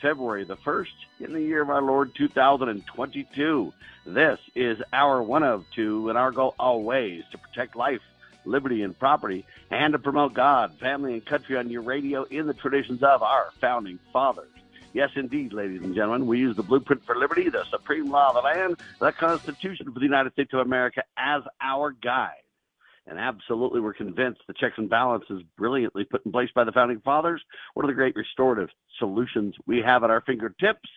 February the 1st in the year of our Lord 2022. This is our one of two, and our goal always to protect life, liberty, and property, and to promote God, family, and country on your radio in the traditions of our founding fathers. Yes, indeed, ladies and gentlemen, we use the blueprint for liberty, the supreme law of the land, the Constitution for the United States of America as our guide. And absolutely, we're convinced the checks and balances brilliantly put in place by the founding fathers. One of the great restorative solutions we have at our fingertips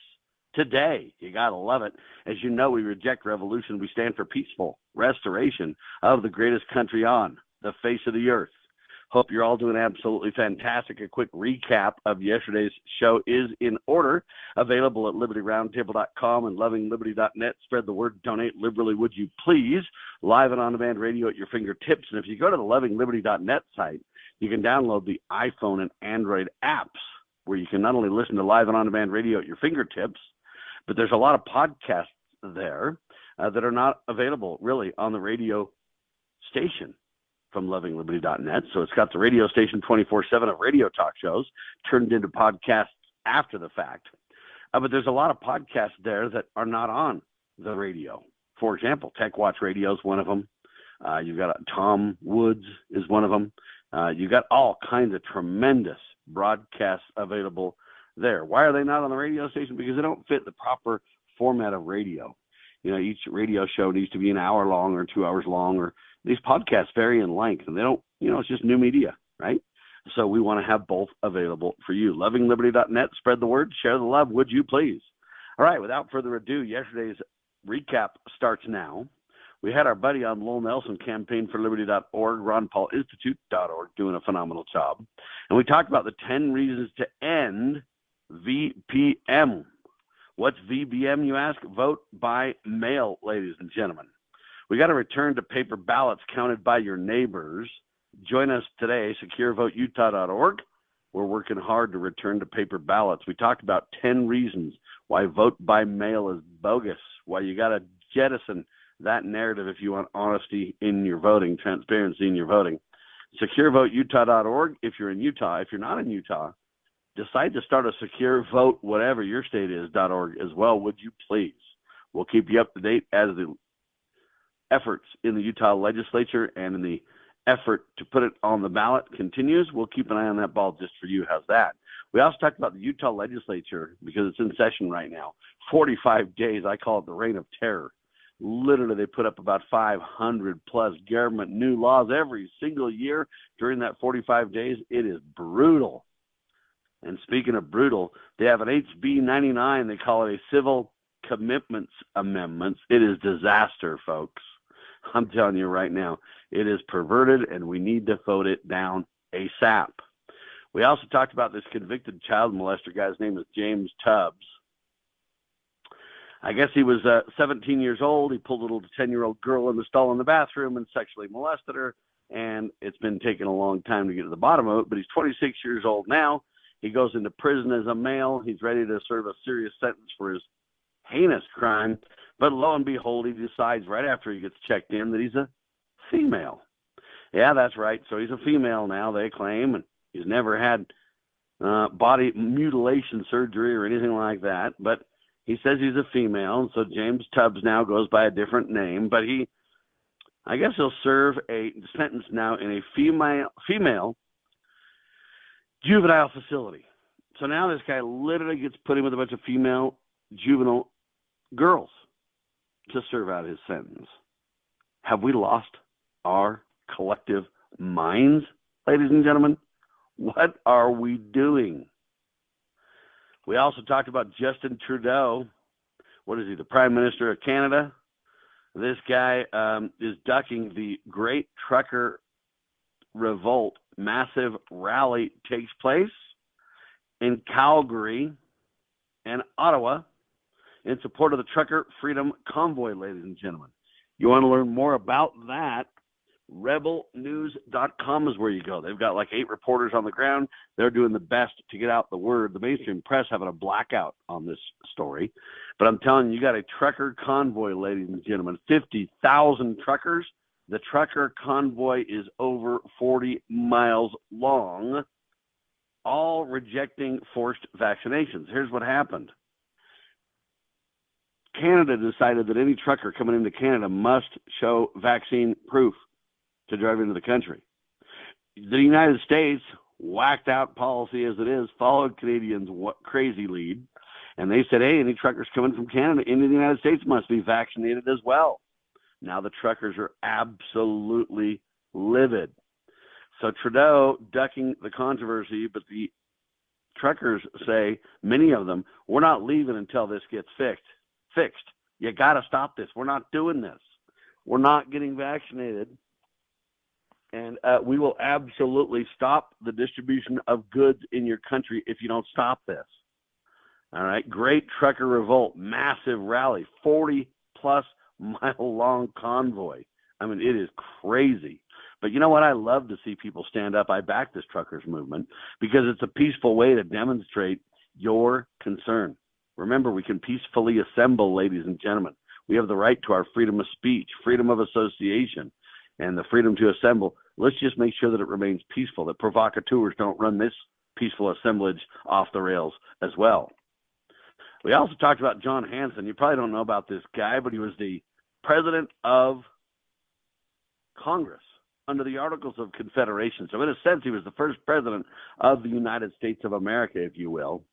today. You got to love it. As you know, we reject revolution. We stand for peaceful restoration of the greatest country on the face of the earth. Hope you're all doing absolutely fantastic. A quick recap of yesterday's show is in order. Available at libertyroundtable.com and lovingliberty.net. Spread the word. Donate liberally, would you please? Live and on demand radio at your fingertips. And if you go to the lovingliberty.net site, you can download the iPhone and Android apps where you can not only listen to live and on demand radio at your fingertips, but there's a lot of podcasts there uh, that are not available really on the radio station from lovingliberty.net. So it's got the radio station 24 7 of radio talk shows turned into podcasts after the fact. Uh, but there's a lot of podcasts there that are not on the radio. For example, Tech Watch Radio is one of them. Uh, you've got Tom Woods is one of them. Uh, you've got all kinds of tremendous broadcasts available there. Why are they not on the radio station? Because they don't fit the proper format of radio. You know, each radio show needs to be an hour long or two hours long or these podcasts vary in length and they don't, you know, it's just new media, right? So we want to have both available for you. Lovingliberty.net, spread the word, share the love, would you please? All right, without further ado, yesterday's recap starts now. We had our buddy on Lowell Nelson, campaign for liberty.org, Ron Paul Institute.org, doing a phenomenal job. And we talked about the 10 reasons to end VBM. What's VBM, you ask? Vote by mail, ladies and gentlemen. We got to return to paper ballots counted by your neighbors. Join us today, securevoteutah.org. We're working hard to return to paper ballots. We talked about 10 reasons why vote by mail is bogus, why you got to jettison that narrative if you want honesty in your voting, transparency in your voting. SecureVoteUtah.org if you're in Utah. If you're not in Utah, decide to start a secure vote, whatever your state is, .org as well, would you please? We'll keep you up to date as the efforts in the Utah legislature and in the effort to put it on the ballot continues. We'll keep an eye on that ball just for you. How's that? We also talked about the Utah legislature because it's in session right now. 45 days. I call it the reign of terror. Literally, they put up about 500 plus government new laws every single year during that 45 days. It is brutal. And speaking of brutal, they have an HB 99. They call it a Civil Commitments Amendments. It is disaster, folks. I'm telling you right now, it is perverted and we need to vote it down ASAP. We also talked about this convicted child molester guy's name is James Tubbs. I guess he was uh, 17 years old. He pulled a little 10 year old girl in the stall in the bathroom and sexually molested her. And it's been taking a long time to get to the bottom of it, but he's 26 years old now. He goes into prison as a male. He's ready to serve a serious sentence for his heinous crime. But lo and behold, he decides right after he gets checked in that he's a female. Yeah, that's right. So he's a female now, they claim, and he's never had uh, body mutilation surgery or anything like that. But he says he's a female, and so James Tubbs now goes by a different name. But he, I guess, he'll serve a sentence now in a female female juvenile facility. So now this guy literally gets put in with a bunch of female juvenile girls to serve out his sentence. Have we lost our collective minds, ladies and gentlemen? What are we doing? We also talked about Justin Trudeau. What is he, the Prime Minister of Canada? This guy um, is ducking the Great Trucker Revolt. Massive rally takes place in Calgary and Ottawa in support of the Trucker Freedom Convoy, ladies and gentlemen. You want to learn more about that? rebelnews.com is where you go. They've got like eight reporters on the ground. They're doing the best to get out the word. The mainstream press having a blackout on this story. But I'm telling you, you got a trucker convoy, ladies and gentlemen, 50,000 truckers. The trucker convoy is over 40 miles long, all rejecting forced vaccinations. Here's what happened. Canada decided that any trucker coming into Canada must show vaccine proof to drive into the country. The United States, whacked out policy as it is, followed Canadians' crazy lead, and they said, hey, any truckers coming from Canada into the United States must be vaccinated as well. Now the truckers are absolutely livid. So Trudeau ducking the controversy, but the truckers say, many of them, we're not leaving until this gets fixed. Fixed. You got to stop this. We're not doing this. We're not getting vaccinated and uh, we will absolutely stop the distribution of goods in your country if you don't stop this. All right, great trucker revolt, massive rally, 40 plus mile long convoy. I mean, it is crazy. But you know what? I love to see people stand up. I back this truckers movement because it's a peaceful way to demonstrate your concern. Remember, we can peacefully assemble, ladies and gentlemen. We have the right to our freedom of speech, freedom of association, and the freedom to assemble. Let's just make sure that it remains peaceful, that provocateurs don't run this peaceful assemblage off the rails as well. We also talked about John Hanson. You probably don't know about this guy, but he was the president of Congress under the Articles of Confederation. So, in a sense, he was the first president of the United States of America, if you will.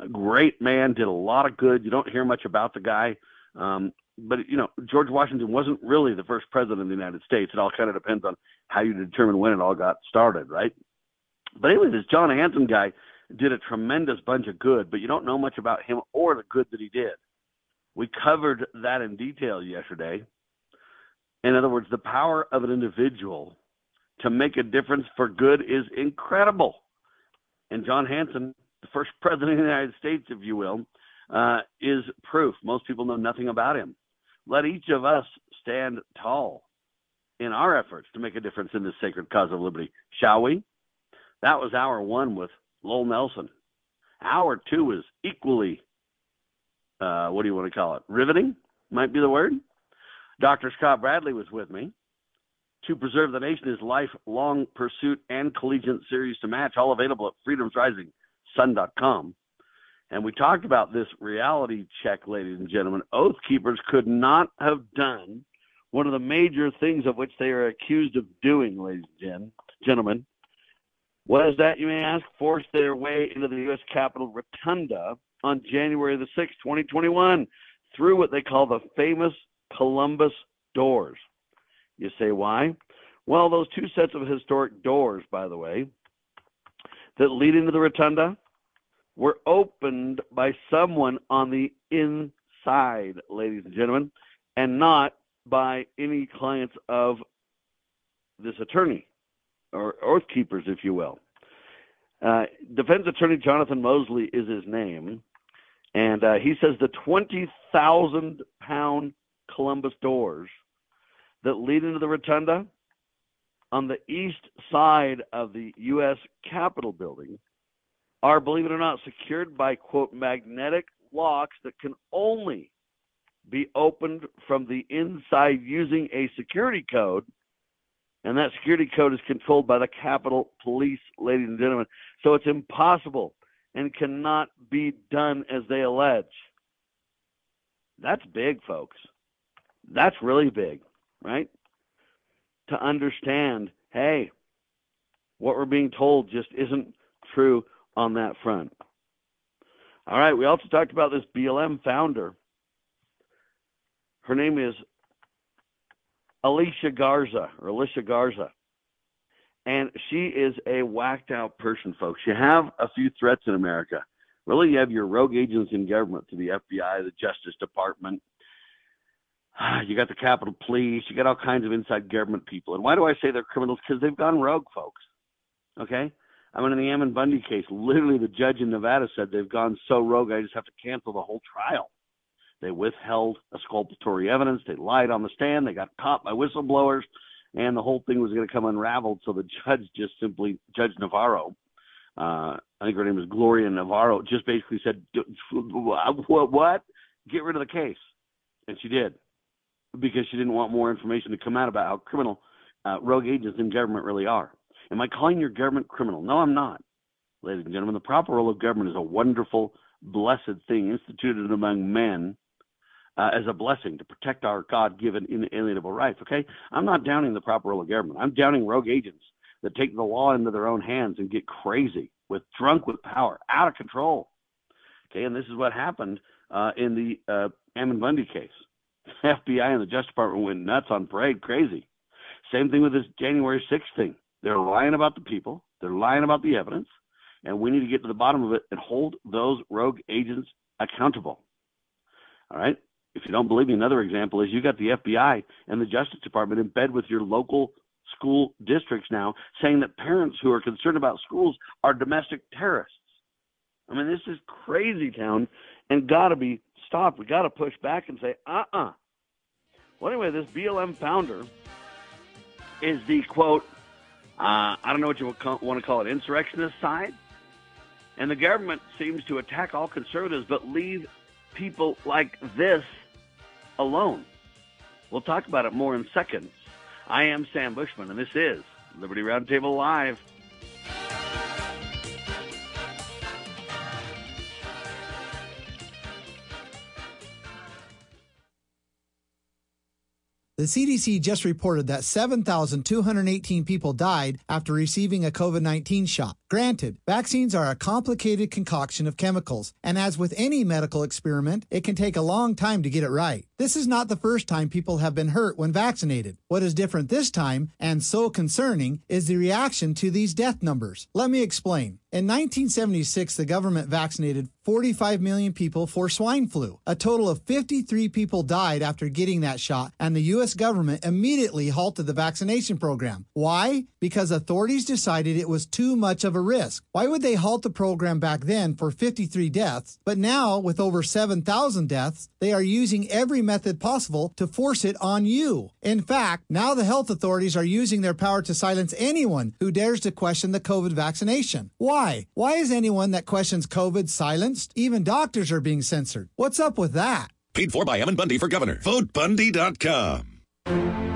A great man, did a lot of good. You don't hear much about the guy. Um, but you know, George Washington wasn't really the first president of the United States. It all kind of depends on how you determine when it all got started, right? But anyway, this John Hanson guy did a tremendous bunch of good, but you don't know much about him or the good that he did. We covered that in detail yesterday. In other words, the power of an individual to make a difference for good is incredible. And John Hanson, the first president of the United States, if you will, uh, is proof. Most people know nothing about him let each of us stand tall in our efforts to make a difference in this sacred cause of liberty, shall we? That was hour one with Lowell Nelson. Hour two is equally, uh, what do you want to call it? Riveting, might be the word. Dr. Scott Bradley was with me. To Preserve the Nation is lifelong pursuit and collegiate series to match, all available at freedomsrisingsun.com. And we talked about this reality check, ladies and gentlemen. Oath keepers could not have done one of the major things of which they are accused of doing, ladies and gentlemen. What is that, you may ask? Forced their way into the U.S. Capitol Rotunda on January the 6th, 2021, through what they call the famous Columbus doors. You say, why? Well, those two sets of historic doors, by the way, that lead into the rotunda were opened by someone on the inside, ladies and gentlemen, and not by any clients of this attorney or oath keepers, if you will. Uh, Defense Attorney Jonathan Moseley is his name, and uh, he says the 20,000 pound Columbus doors that lead into the rotunda on the east side of the U.S. Capitol building are, believe it or not, secured by, quote, magnetic locks that can only be opened from the inside using a security code. And that security code is controlled by the Capitol Police, ladies and gentlemen. So it's impossible and cannot be done as they allege. That's big, folks. That's really big, right? To understand, hey, what we're being told just isn't true on that front. All right, we also talked about this BLM founder. Her name is Alicia Garza or Alicia Garza. And she is a whacked out person, folks. You have a few threats in America. Really, you have your rogue agents in government, to the FBI, the Justice Department. You got the Capitol Police. You got all kinds of inside government people. And why do I say they're criminals? Because they've gone rogue, folks. Okay? I mean, in the Ammon Bundy case, literally the judge in Nevada said they've gone so rogue, I just have to cancel the whole trial. They withheld exculpatory evidence. They lied on the stand. They got caught by whistleblowers, and the whole thing was going to come unraveled. So the judge just simply, Judge Navarro, uh, I think her name is Gloria Navarro, just basically said, "What? What? Get rid of the case," and she did because she didn't want more information to come out about how criminal uh, rogue agents in government really are. Am I calling your government criminal? No, I'm not. Ladies and gentlemen, the proper role of government is a wonderful, blessed thing instituted among men uh, as a blessing to protect our God given inalienable rights. Okay? I'm not downing the proper role of government. I'm downing rogue agents that take the law into their own hands and get crazy with drunk with power, out of control. Okay, and this is what happened uh, in the uh, Ammon Bundy case. FBI and the Justice Department went nuts on parade, crazy. Same thing with this January 6th thing. They're lying about the people, they're lying about the evidence, and we need to get to the bottom of it and hold those rogue agents accountable. All right? If you don't believe me, another example is you got the FBI and the Justice Department in bed with your local school districts now saying that parents who are concerned about schools are domestic terrorists. I mean, this is crazy town and got to be stopped. We got to push back and say, uh uh-uh. uh Well, anyway, this BLM founder is the quote, uh, I don't know what you want to call it, insurrectionist side. And the government seems to attack all conservatives but leave people like this alone. We'll talk about it more in seconds. I am Sam Bushman, and this is Liberty Roundtable Live. The CDC just reported that 7,218 people died after receiving a COVID 19 shot. Granted, vaccines are a complicated concoction of chemicals, and as with any medical experiment, it can take a long time to get it right. This is not the first time people have been hurt when vaccinated. What is different this time, and so concerning, is the reaction to these death numbers. Let me explain. In 1976, the government vaccinated 45 million people for swine flu. A total of 53 people died after getting that shot, and the U.S. government immediately halted the vaccination program. Why? Because authorities decided it was too much of a risk. Why would they halt the program back then for 53 deaths, but now, with over 7,000 deaths, they are using every method possible to force it on you? In fact, now the health authorities are using their power to silence anyone who dares to question the COVID vaccination. Why? Why? Is anyone that questions COVID silenced? Even doctors are being censored. What's up with that? Paid for by Ammon Bundy for governor. VoteBundy.com.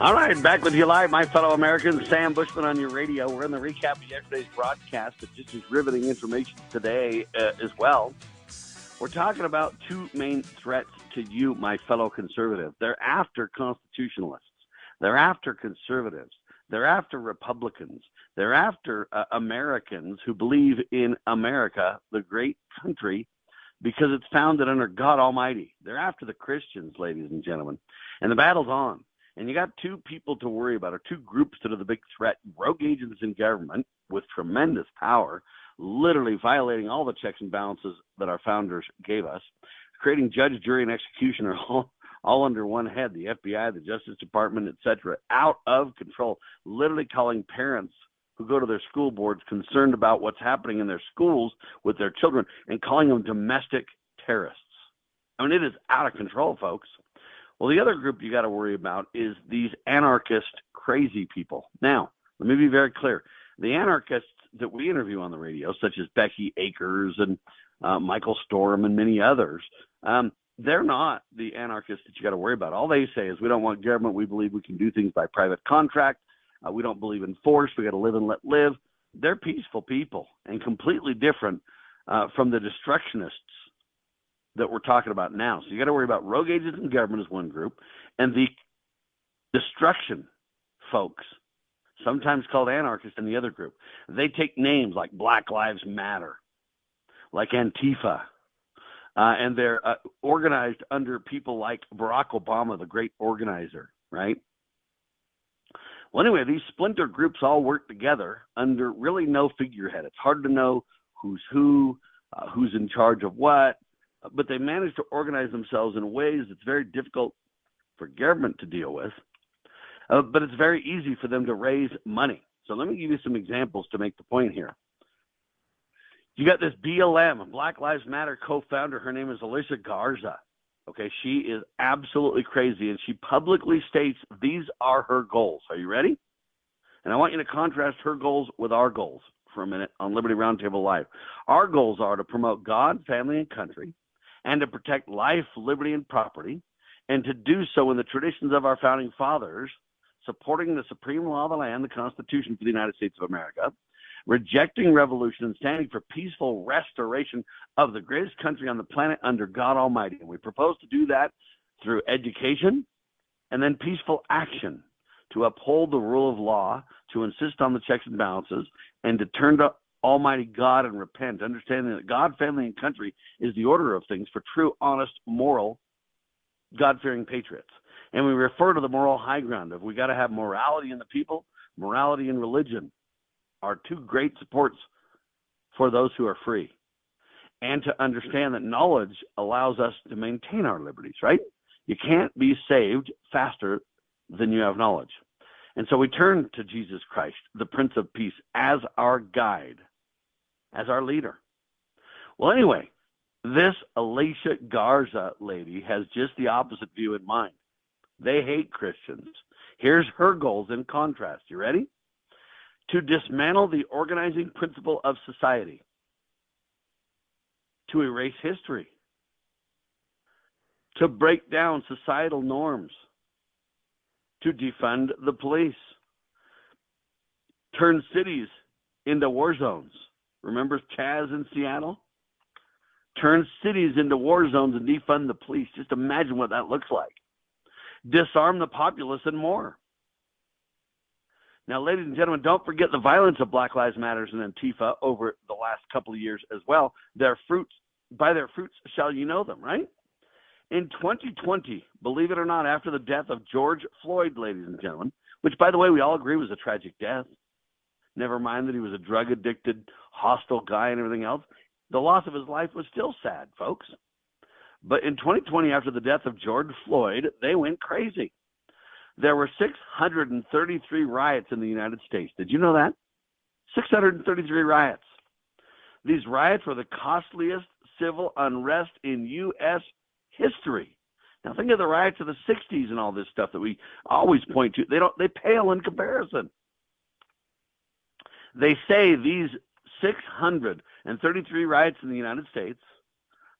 All right, back with you live, my fellow Americans. Sam Bushman on your radio. We're in the recap of yesterday's broadcast, but just as riveting information today uh, as well. We're talking about two main threats to you, my fellow conservative. They're after constitutionalists. They're after conservatives. They're after Republicans. They're after uh, Americans who believe in America, the great country, because it's founded under God Almighty. They're after the Christians, ladies and gentlemen. And the battle's on. And you got two people to worry about, or two groups that are the big threat rogue agents in government with tremendous power, literally violating all the checks and balances that our founders gave us, creating judge, jury, and executioner all, all under one head the FBI, the Justice Department, etc., out of control, literally calling parents who go to their school boards concerned about what's happening in their schools with their children and calling them domestic terrorists. I mean, it is out of control, folks. Well, the other group you got to worry about is these anarchist crazy people. Now, Let me be very clear. The anarchists that we interview on the radio, such as Becky Akers and uh, Michael Storm and many others, um, they're not the anarchists that you got to worry about. All they say is we don't want government. We believe we can do things by private contract. Uh, we don't believe in force. We got to live and let live. They're peaceful people and completely different uh, from the destructionists that we're talking about now. So you got to worry about rogue agents in government as one group, and the destruction folks, sometimes called anarchists in the other group. They take names like Black Lives Matter, like Antifa, uh, and they're uh, organized under people like Barack Obama, the great organizer, right? Well, anyway, these splinter groups all work together under really no figurehead. It's hard to know who's who, uh, who's in charge of what, but they manage to organize themselves in ways that's very difficult for government to deal with. Uh, but it's very easy for them to raise money. So let me give you some examples to make the point here. You got this BLM, Black Lives Matter co-founder. Her name is Alicia Garza. Okay, she is absolutely crazy, and she publicly states these are her goals. Are you ready? And I want you to contrast her goals with our goals for a minute on Liberty Roundtable Live. Our goals are to promote God, family, and country, and to protect life, liberty, and property, and to do so in the traditions of our founding fathers supporting the supreme law of the land, the Constitution for the United States of America, rejecting revolution and standing for peaceful restoration of the greatest country on the planet under God Almighty. We propose to do that through education and then peaceful action to uphold the rule of law, to insist on the checks and balances, and to turn to Almighty God and repent, understanding that God, family, and country is the order of things for true, honest, moral, God fearing patriots. And we refer to the moral high ground of we got to have morality in the people, morality in religion are two great supports for those who are free. And to understand that knowledge allows us to maintain our liberties, right? You can't be saved faster than you have knowledge. And so we turn to Jesus Christ, the Prince of Peace, as our guide, as our leader. Well, anyway, this Alicia Garza lady has just the opposite view in mind. They hate Christians. Here's her goals in contrast. You ready? To dismantle the organizing principle of society, to erase history, to break down societal norms, to defund the police, turn cities into war zones. Remember Chaz in Seattle? Turn cities into war zones and defund the police. Just imagine what that looks like disarm the populace, and more. Now, ladies and gentlemen, don't forget the violence of Black Lives Matters and Antifa over the last couple of years as well. Their fruits, by their fruits shall you know them, right? In 2020, believe it or not, after the death of George Floyd, ladies and gentlemen, which, by the way, we all agree was a tragic death, never mind that he was a drug addicted, hostile guy and everything else, the loss of his life was still sad, folks. But in 2020, after the death of George Floyd, they went crazy. There were 633 riots in the United States. Did you know that? 633 riots. These riots were the costliest civil unrest in U.S. history. Now think of the riots of the 60s and all this stuff that we always point to. They don't they pale in comparison. They say these 633 riots in the United States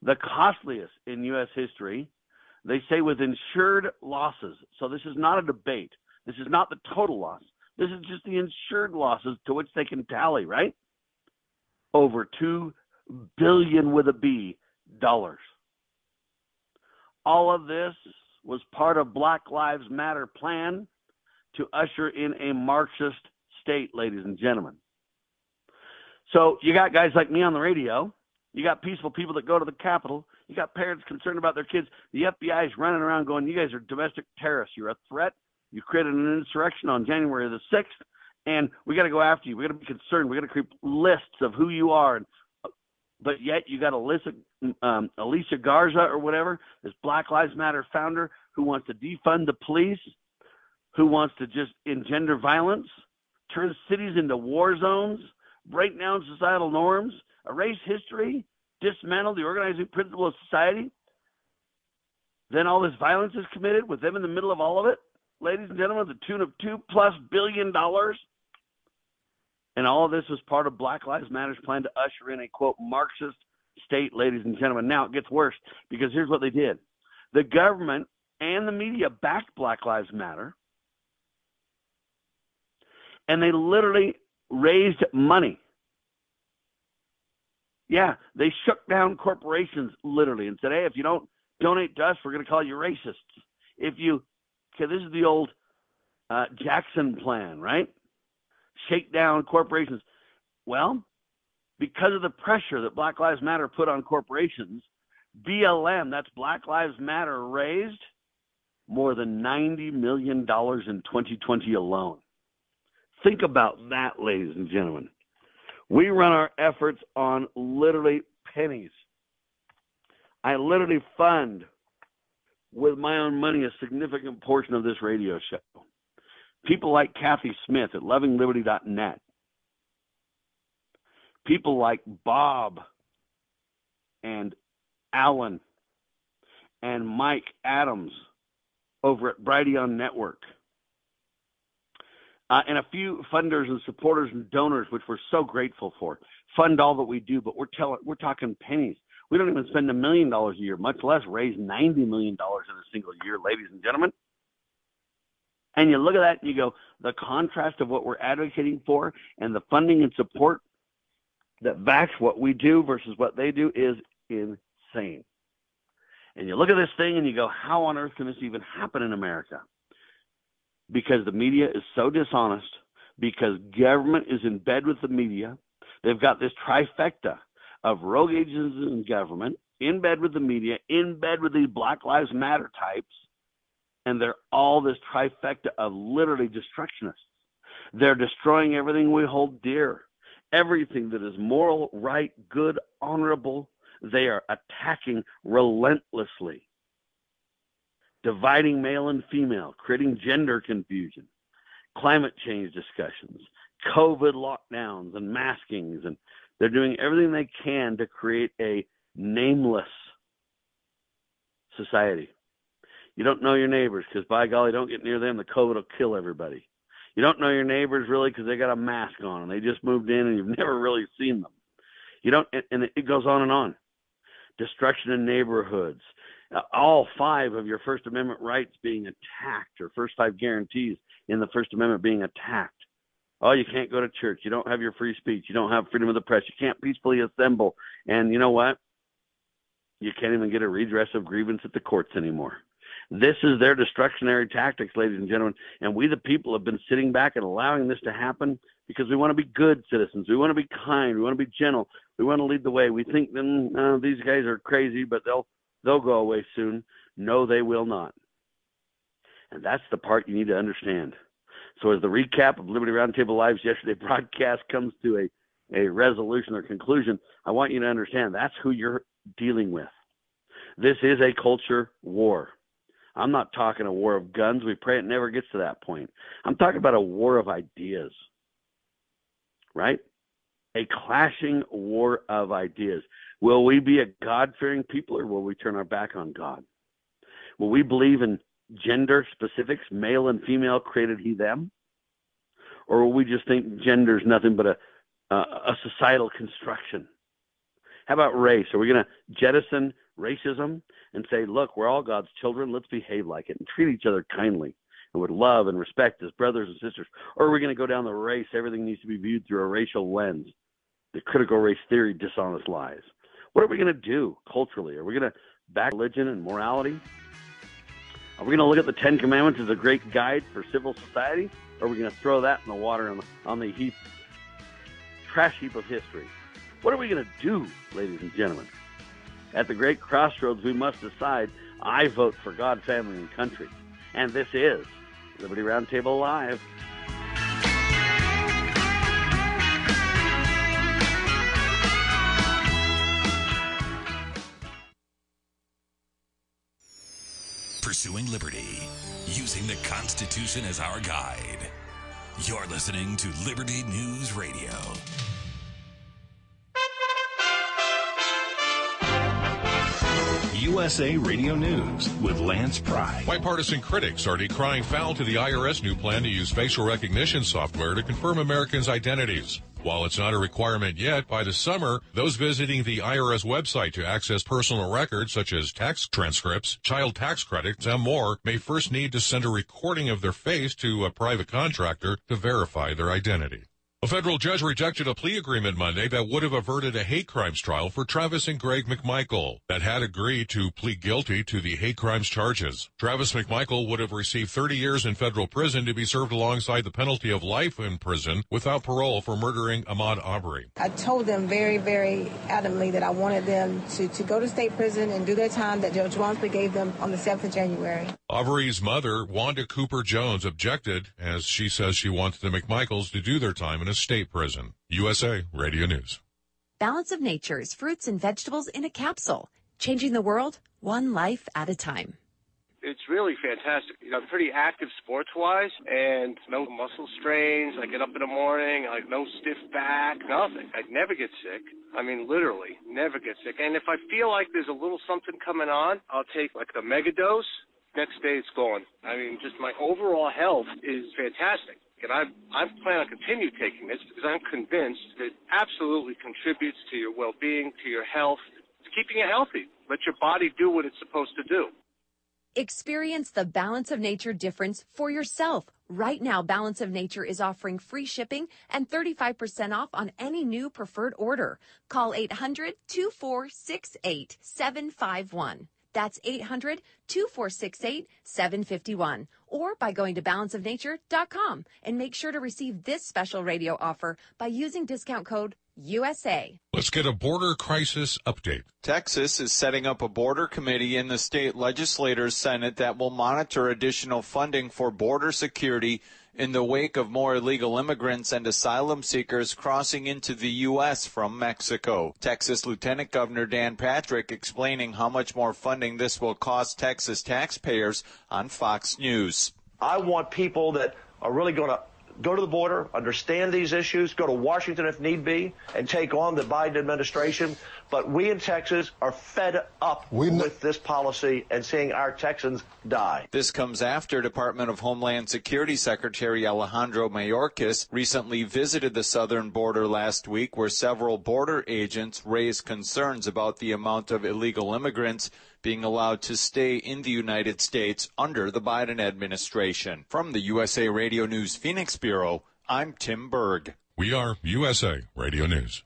the costliest in U.S. history. They say with insured losses. So this is not a debate. This is not the total loss. This is just the insured losses to which they can tally, right? Over two billion with a B dollars. All of this was part of Black Lives Matter plan to usher in a Marxist state, ladies and gentlemen. So you got guys like me on the radio you got peaceful people that go to the Capitol. You got parents concerned about their kids. The FBI is running around going, "You guys are domestic terrorists. You're a threat. You created an insurrection on January the sixth, and we got to go after you. We got to be concerned. We got to create lists of who you are." And, but yet you got Alyssa, um, Alicia Garza or whatever, this Black Lives Matter founder who wants to defund the police, who wants to just engender violence, turn cities into war zones, break down societal norms erase history, dismantle the organizing principle of society, then all this violence is committed with them in the middle of all of it, ladies and gentlemen, the tune of two plus billion dollars. And all of this was part of Black Lives Matter's plan to usher in a quote Marxist state, ladies and gentlemen. Now it gets worse because here's what they did. The government and the media backed Black Lives Matter. And they literally raised money. Yeah, they shook down corporations literally and said, hey, if you don't donate to us, we're going to call you racists. If you, okay, this is the old uh, Jackson plan, right? Shake down corporations. Well, because of the pressure that Black Lives Matter put on corporations, BLM, that's Black Lives Matter, raised more than $90 million in 2020 alone. Think about that, ladies and gentlemen. We run our efforts on literally pennies. I literally fund with my own money a significant portion of this radio show. People like Kathy Smith at lovingliberty.net. People like Bob and Alan and Mike Adams over at Brighteon Network. Uh, and a few funders and supporters and donors, which we're so grateful for, fund all that we do. But we're telling, we're talking pennies. We don't even spend a million dollars a year, much less raise ninety million dollars in a single year, ladies and gentlemen. And you look at that and you go, the contrast of what we're advocating for and the funding and support that backs what we do versus what they do is insane. And you look at this thing and you go, how on earth can this even happen in America? Because the media is so dishonest, because government is in bed with the media. They've got this trifecta of rogue agents in government, in bed with the media, in bed with these Black Lives Matter types, and they're all this trifecta of literally destructionists. They're destroying everything we hold dear, everything that is moral, right, good, honorable. They are attacking relentlessly dividing male and female, creating gender confusion, climate change discussions, COVID lockdowns and maskings, and they're doing everything they can to create a nameless society. You don't know your neighbors because, by golly, don't get near them. The COVID will kill everybody. You don't know your neighbors really because they got a mask on and they just moved in and you've never really seen them. You don't, and it goes on and on. Destruction in neighborhoods, all five of your First Amendment rights being attacked, or first five guarantees in the First Amendment being attacked. Oh, you can't go to church. You don't have your free speech. You don't have freedom of the press. You can't peacefully assemble. And you know what? You can't even get a redress of grievance at the courts anymore. This is their destructionary tactics, ladies and gentlemen. And we, the people, have been sitting back and allowing this to happen because we want to be good citizens. We want to be kind. We want to be gentle. We want to lead the way. We think then uh, these guys are crazy, but they'll They'll go away soon. No, they will not. And that's the part you need to understand. So, as the recap of Liberty Roundtable Live's yesterday broadcast comes to a, a resolution or conclusion, I want you to understand that's who you're dealing with. This is a culture war. I'm not talking a war of guns. We pray it never gets to that point. I'm talking about a war of ideas, right? A clashing war of ideas. Will we be a God fearing people or will we turn our back on God? Will we believe in gender specifics, male and female created he them? Or will we just think gender is nothing but a, a societal construction? How about race? Are we going to jettison racism and say, look, we're all God's children. Let's behave like it and treat each other kindly and with love and respect as brothers and sisters? Or are we going to go down the race? Everything needs to be viewed through a racial lens. The critical race theory, dishonest lies. What are we going to do culturally? Are we going to back religion and morality? Are we going to look at the Ten Commandments as a great guide for civil society? Or are we going to throw that in the water on the, on the heap, trash heap of history? What are we going to do, ladies and gentlemen? At the great crossroads, we must decide. I vote for God, family, and country. And this is Liberty Roundtable Live. Pursuing liberty, using the Constitution as our guide. You're listening to Liberty News Radio. USA Radio News with Lance Pry. Bipartisan critics are decrying foul to the IRS new plan to use facial recognition software to confirm Americans' identities. While it's not a requirement yet, by the summer, those visiting the IRS website to access personal records such as tax transcripts, child tax credits, and more may first need to send a recording of their face to a private contractor to verify their identity. A federal judge rejected a plea agreement Monday that would have averted a hate crimes trial for Travis and Greg McMichael that had agreed to plead guilty to the hate crimes charges. Travis McMichael would have received 30 years in federal prison to be served alongside the penalty of life in prison without parole for murdering Ahmaud Arbery. I told them very, very adamantly that I wanted them to, to go to state prison and do their time that Judge Walmsley gave them on the 7th of January. Arbery's mother, Wanda Cooper Jones, objected as she says she wants the McMichaels to do their time in a state prison. USA Radio News. Balance of Nature's fruits and vegetables in a capsule, changing the world one life at a time. It's really fantastic. You know, I'm pretty active sports wise and no muscle strains. I get up in the morning, like no stiff back, nothing. I never get sick. I mean, literally, never get sick. And if I feel like there's a little something coming on, I'll take like the mega dose. Next day it's gone. I mean, just my overall health is fantastic. And I, I plan on continue taking this because I'm convinced that it absolutely contributes to your well-being, to your health, to keeping you healthy. Let your body do what it's supposed to do. Experience the Balance of Nature difference for yourself. Right now, Balance of Nature is offering free shipping and 35% off on any new preferred order. Call 800 2468 751. That's 800 2468 751. Or by going to balanceofnature.com and make sure to receive this special radio offer by using discount code USA. Let's get a border crisis update. Texas is setting up a border committee in the state legislators' Senate that will monitor additional funding for border security in the wake of more illegal immigrants and asylum seekers crossing into the U.S. from Mexico. Texas Lieutenant Governor Dan Patrick explaining how much more funding this will cost Texas taxpayers on Fox News. I want people that are really going to go to the border, understand these issues, go to Washington if need be, and take on the Biden administration. But we in Texas are fed up with this policy and seeing our Texans die. This comes after Department of Homeland Security Secretary Alejandro Mayorkas recently visited the southern border last week, where several border agents raised concerns about the amount of illegal immigrants being allowed to stay in the United States under the Biden administration. From the USA Radio News Phoenix Bureau, I'm Tim Berg. We are USA Radio News.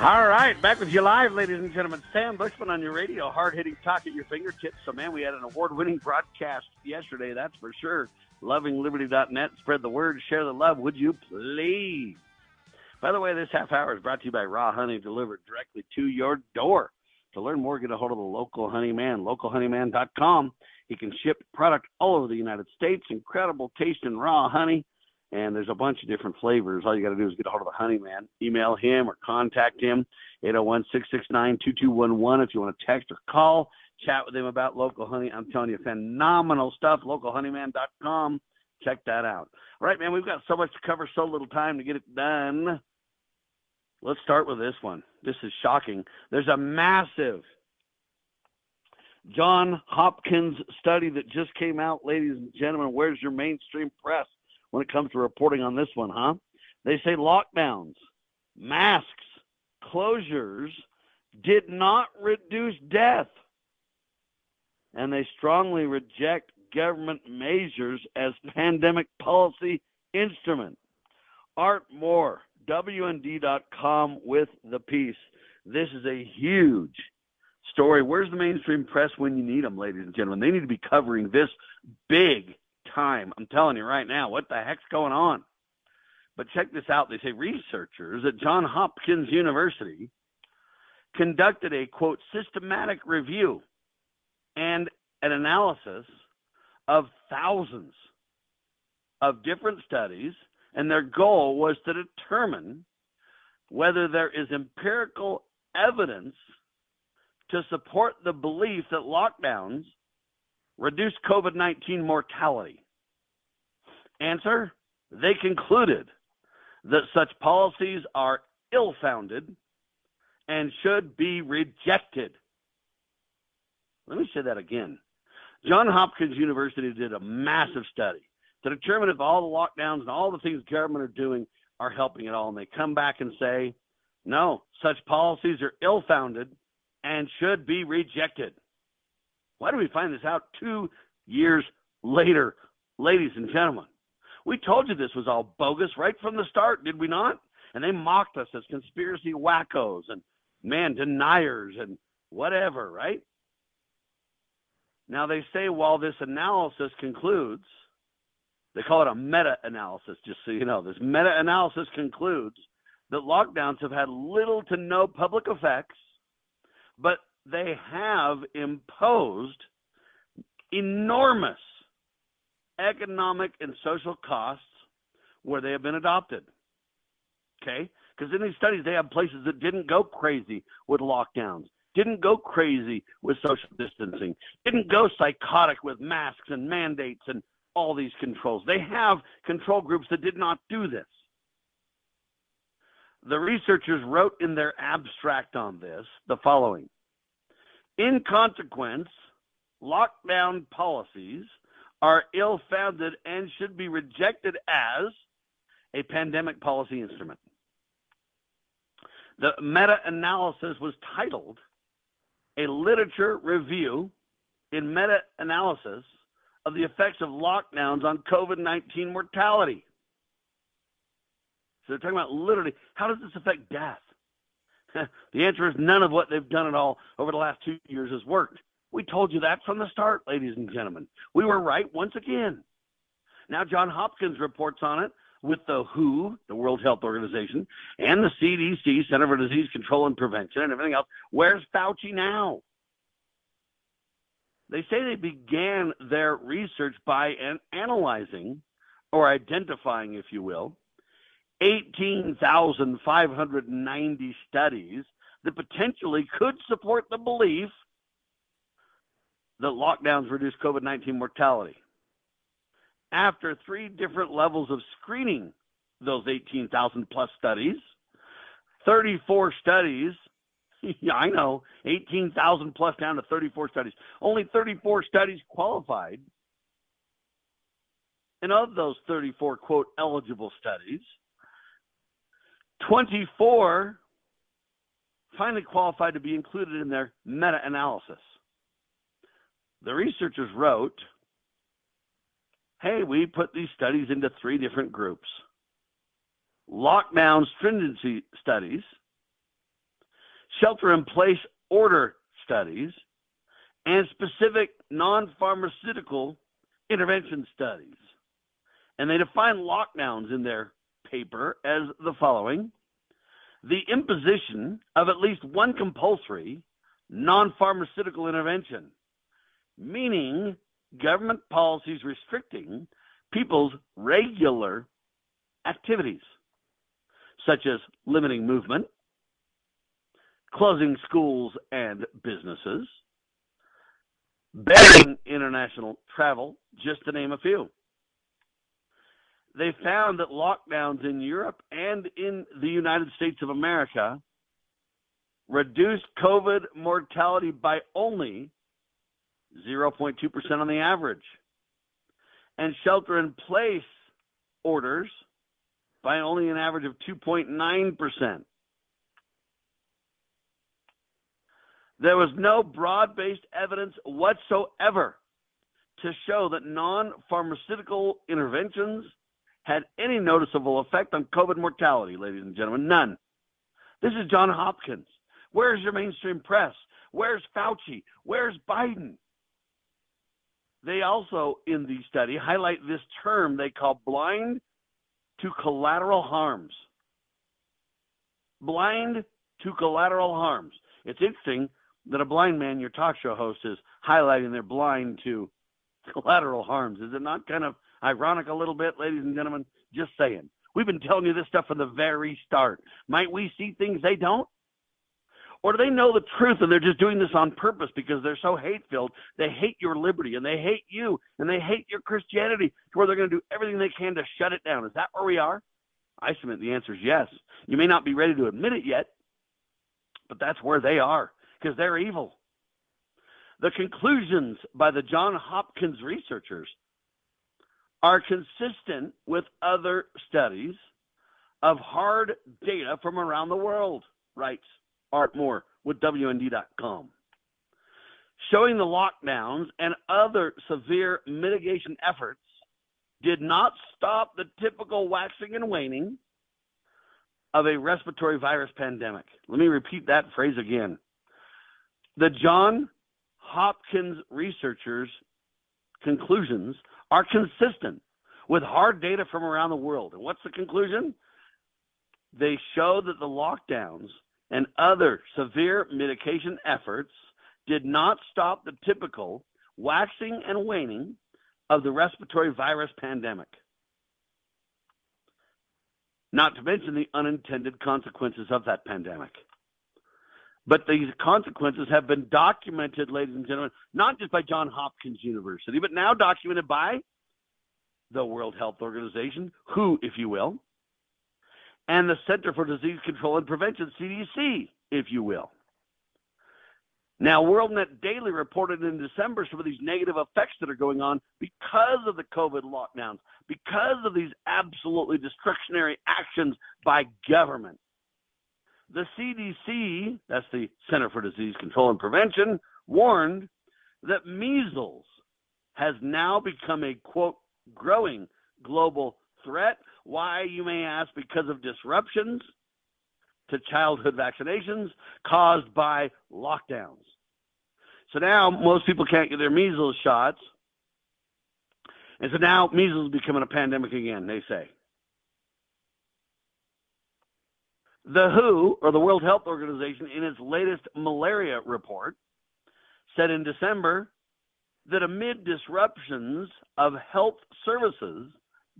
All right, back with you live, ladies and gentlemen. Sam Bushman on your radio, hard hitting talk at your fingertips. So, man, we had an award winning broadcast yesterday, that's for sure. LovingLiberty.net. Spread the word, share the love, would you please? By the way, this half hour is brought to you by Raw Honey, delivered directly to your door. To learn more, get a hold of the local honey man, localhoneyman.com. He can ship product all over the United States. Incredible taste in raw honey and there's a bunch of different flavors. All you got to do is get a hold of the Honey Man, email him or contact him, 801-669-2211 if you want to text or call, chat with him about local honey. I'm telling you, phenomenal stuff, localhoneyman.com. Check that out. All right, man, we've got so much to cover, so little time to get it done. Let's start with this one. This is shocking. There's a massive John Hopkins study that just came out, ladies and gentlemen. Where's your mainstream press? when it comes to reporting on this one, huh? They say lockdowns, masks, closures did not reduce death. And they strongly reject government measures as pandemic policy instrument. Art Moore, WND.com with the piece. This is a huge story. Where's the mainstream press when you need them, ladies and gentlemen? They need to be covering this big time. I'm telling you right now, what the heck's going on? But check this out. They say researchers at Johns Hopkins University conducted a quote systematic review and an analysis of thousands of different studies, and their goal was to determine whether there is empirical evidence to support the belief that lockdowns reduce COVID 19 mortality. Answer They concluded that such policies are ill founded and should be rejected. Let me say that again. John Hopkins University did a massive study to determine if all the lockdowns and all the things the government are doing are helping at all. And they come back and say, no, such policies are ill founded and should be rejected. Why do we find this out two years later, ladies and gentlemen? We told you this was all bogus right from the start, did we not? And they mocked us as conspiracy wackos and man deniers and whatever, right? Now they say while this analysis concludes, they call it a meta analysis, just so you know. This meta analysis concludes that lockdowns have had little to no public effects, but they have imposed enormous economic and social costs where they have been adopted. Okay? Because in these studies, they have places that didn't go crazy with lockdowns, didn't go crazy with social distancing, didn't go psychotic with masks and mandates and all these controls. They have control groups that did not do this. The researchers wrote in their abstract on this the following In consequence, lockdown policies are ill founded and should be rejected as a pandemic policy instrument. The meta analysis was titled A Literature Review in Meta Analysis of the Effects of Lockdowns on COVID 19 Mortality. So they're talking about literally how does this affect death? the answer is none of what they've done at all over the last two years has worked. We told you that from the start, ladies and gentlemen. We were right once again. Now, John Hopkins reports on it with the WHO, the World Health Organization, and the CDC, Center for Disease Control and Prevention, and everything else. Where's Fauci now? They say they began their research by an analyzing or identifying, if you will, 18,590 studies that potentially could support the belief that lockdowns reduce COVID 19 mortality. After three different levels of screening those 18,000 plus studies, 34 studies, yeah, I know, 18,000 plus down to 34 studies. Only 34 studies qualified. And of those 34, quote, eligible studies, 24 finally qualified to be included in their meta analysis. The researchers wrote hey, we put these studies into three different groups lockdown stringency studies, shelter in place order studies, and specific non pharmaceutical intervention studies. And they define lockdowns in their paper as the following the imposition of at least one compulsory non pharmaceutical intervention, meaning government policies restricting people's regular activities, such as limiting movement, closing schools and businesses, banning international travel, just to name a few. They found that lockdowns in Europe and in the United States of America reduced COVID mortality by only 0.2% on the average, and shelter in place orders by only an average of 2.9%. There was no broad based evidence whatsoever to show that non pharmaceutical interventions had any noticeable effect on COVID mortality, ladies and gentlemen. None. This is John Hopkins. Where's your mainstream press? Where's Fauci? Where's Biden? They also, in the study, highlight this term they call blind to collateral harms. Blind to collateral harms. It's interesting that a blind man, your talk show host, is highlighting they're blind to collateral harms. Is it not kind of Ironic a little bit, ladies and gentlemen. Just saying. We've been telling you this stuff from the very start. Might we see things they don't? Or do they know the truth and they're just doing this on purpose because they're so hate filled? They hate your liberty and they hate you and they hate your Christianity to where they're going to do everything they can to shut it down. Is that where we are? I submit the answer is yes. You may not be ready to admit it yet, but that's where they are because they're evil. The conclusions by the John Hopkins researchers are consistent with other studies of hard data from around the world, writes Art Moore with WND.com. Showing the lockdowns and other severe mitigation efforts did not stop the typical waxing and waning of a respiratory virus pandemic. Let me repeat that phrase again. The John Hopkins researchers' conclusions are consistent with hard data from around the world. And what's the conclusion? They show that the lockdowns and other severe mitigation efforts did not stop the typical waxing and waning of the respiratory virus pandemic. Not to mention the unintended consequences of that pandemic. But these consequences have been documented, ladies and gentlemen, not just by John Hopkins University, but now documented by the World Health Organization, WHO, if you will, and the Center for Disease Control and Prevention, CDC, if you will. Now, WorldNet Daily reported in December some of these negative effects that are going on because of the COVID lockdowns, because of these absolutely destructionary actions by government. The CDC, that's the Center for Disease Control and Prevention, warned that measles has now become a quote growing global threat. Why, you may ask, because of disruptions to childhood vaccinations caused by lockdowns. So now most people can't get their measles shots. And so now measles is becoming a pandemic again, they say. The WHO, or the World Health Organization, in its latest malaria report, said in December that amid disruptions of health services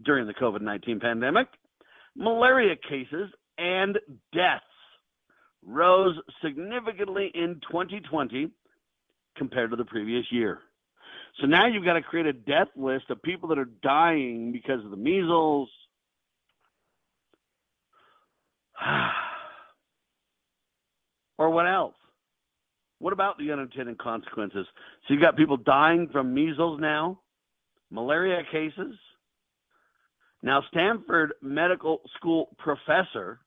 during the COVID 19 pandemic, malaria cases and deaths rose significantly in 2020 compared to the previous year. So now you've got to create a death list of people that are dying because of the measles. or what else? What about the unintended consequences? So you've got people dying from measles now, malaria cases. Now, Stanford Medical School professor,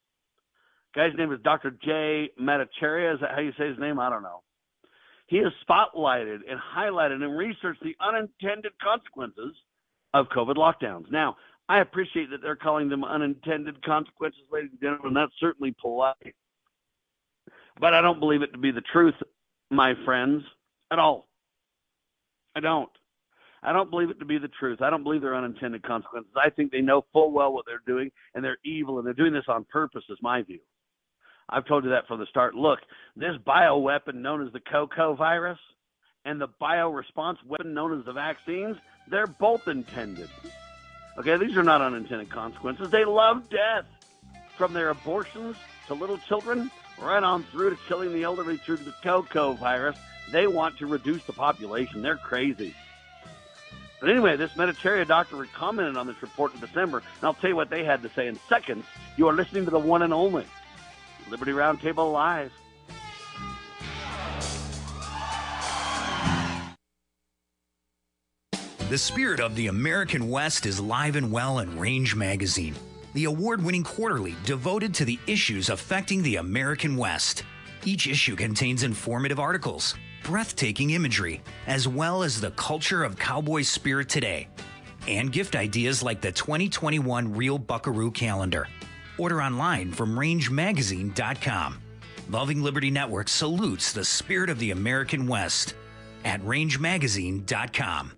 guy's name is Dr. Jay Bhattacharya. Is that how you say his name? I don't know. He has spotlighted and highlighted and researched the unintended consequences of COVID lockdowns. Now, I appreciate that they're calling them unintended consequences, ladies and gentlemen. That's certainly polite. But I don't believe it to be the truth, my friends, at all. I don't. I don't believe it to be the truth. I don't believe they're unintended consequences. I think they know full well what they're doing and they're evil and they're doing this on purpose, is my view. I've told you that from the start. Look, this bioweapon known as the coco virus and the bioresponse weapon known as the vaccines, they're both intended. Okay, these are not unintended consequences. They love death. From their abortions to little children, right on through to killing the elderly through the coco virus. They want to reduce the population. They're crazy. But anyway, this Mediterranean doctor commented on this report in December, and I'll tell you what they had to say in seconds. You are listening to the one and only Liberty Roundtable Live. The spirit of the American West is live and well in Range Magazine, the award winning quarterly devoted to the issues affecting the American West. Each issue contains informative articles, breathtaking imagery, as well as the culture of cowboy spirit today, and gift ideas like the 2021 Real Buckaroo calendar. Order online from rangemagazine.com. Loving Liberty Network salutes the spirit of the American West at rangemagazine.com.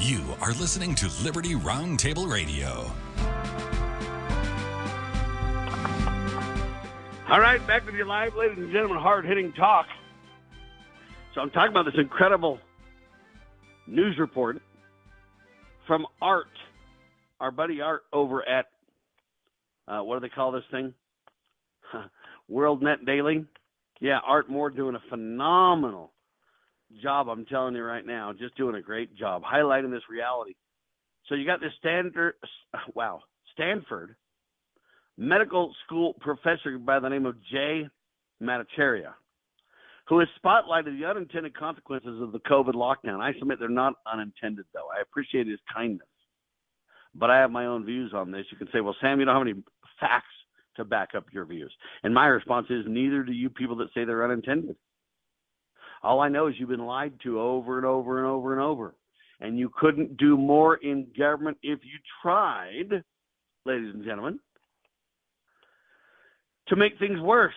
You are listening to Liberty Roundtable Radio. All right, back with you live, ladies and gentlemen. Hard hitting talk. So I'm talking about this incredible news report from Art, our buddy Art over at uh, what do they call this thing? WorldNet Daily. Yeah, Art Moore doing a phenomenal job, I'm telling you right now, just doing a great job highlighting this reality. So you got this standard, wow, Stanford medical school professor by the name of Jay Matacheria, who has spotlighted the unintended consequences of the COVID lockdown. I submit they're not unintended, though. I appreciate his kindness, but I have my own views on this. You can say, well, Sam, you don't have any facts to back up your views. And my response is, neither do you people that say they're unintended. All I know is you've been lied to over and over and over and over. And you couldn't do more in government if you tried, ladies and gentlemen, to make things worse.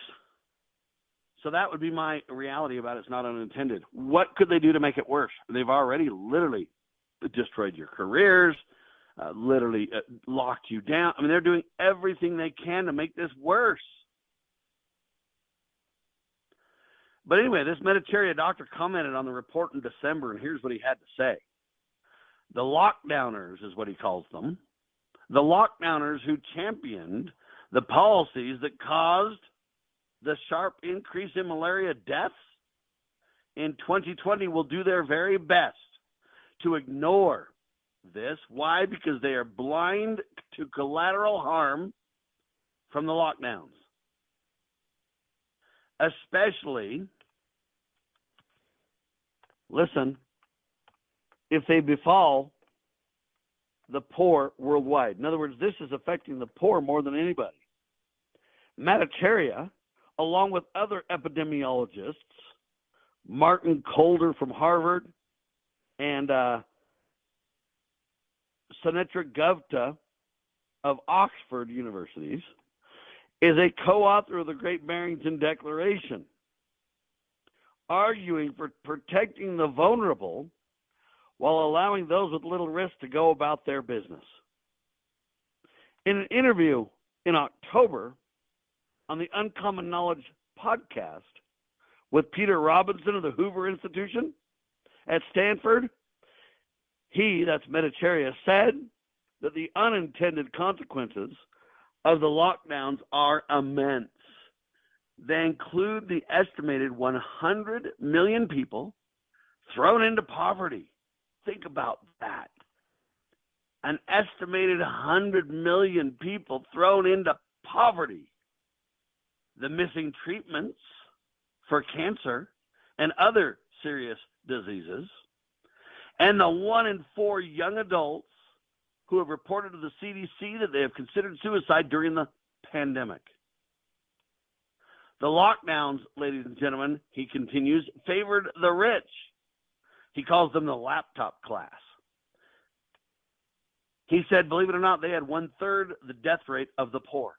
So that would be my reality about it. It's not unintended. What could they do to make it worse? They've already literally destroyed your careers, uh, literally uh, locked you down. I mean, they're doing everything they can to make this worse. But anyway, this Matacheria doctor commented on the report in December, and here's what he had to say. The lockdowners is what he calls them. The lockdowners who championed the policies that caused the sharp increase in malaria deaths in 2020 will do their very best to ignore this. Why? Because they are blind to collateral harm from the lockdowns especially, listen, if they befall the poor worldwide. In other words, this is affecting the poor more than anybody. Matacheria, along with other epidemiologists, Martin Kulldorff from Harvard and uh, Sunetra Gupta of Oxford Universities, is a co author of the Great Barrington Declaration, arguing for protecting the vulnerable while allowing those with little risk to go about their business. In an interview in October on the Uncommon Knowledge podcast with Peter Robinson of the Hoover Institution at Stanford, he, that's Matacheria, said that the unintended consequences of the lockdowns are immense. They include the estimated 100 million people thrown into poverty. Think about that. An estimated 100 million people thrown into poverty. The missing treatments for cancer and other serious diseases. And the one in four young adults who have reported to the CDC that they have considered suicide during the pandemic. The lockdowns, ladies and gentlemen, he continues, favored the rich. He calls them the laptop class. He said, believe it or not, they had one third the death rate of the poor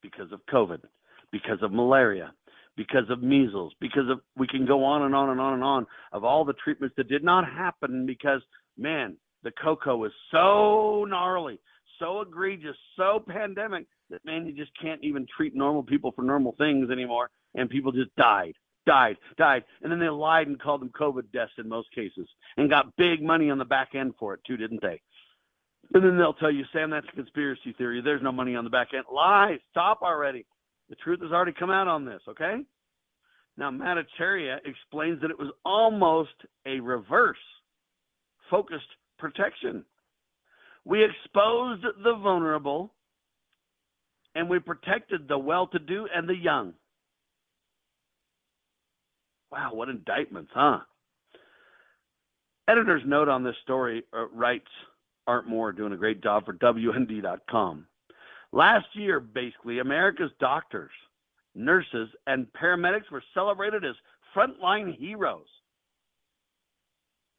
because of COVID, because of malaria, because of measles, because of, we can go on and on and on and on of all the treatments that did not happen because, man, the cocoa was so gnarly, so egregious, so pandemic that man, you just can't even treat normal people for normal things anymore, and people just died, died, died, and then they lied and called them COVID deaths in most cases, and got big money on the back end for it too, didn't they? And then they'll tell you, Sam, that's a conspiracy theory. There's no money on the back end. Lie. Stop already. The truth has already come out on this, okay? Now, Mattacheria explains that it was almost a reverse focused protection. We exposed the vulnerable and we protected the well to do and the young. Wow, what indictments, huh? Editor's note on this story uh, writes Art Moore doing a great job for WND.com. Last year, basically, America's doctors, nurses, and paramedics were celebrated as frontline heroes,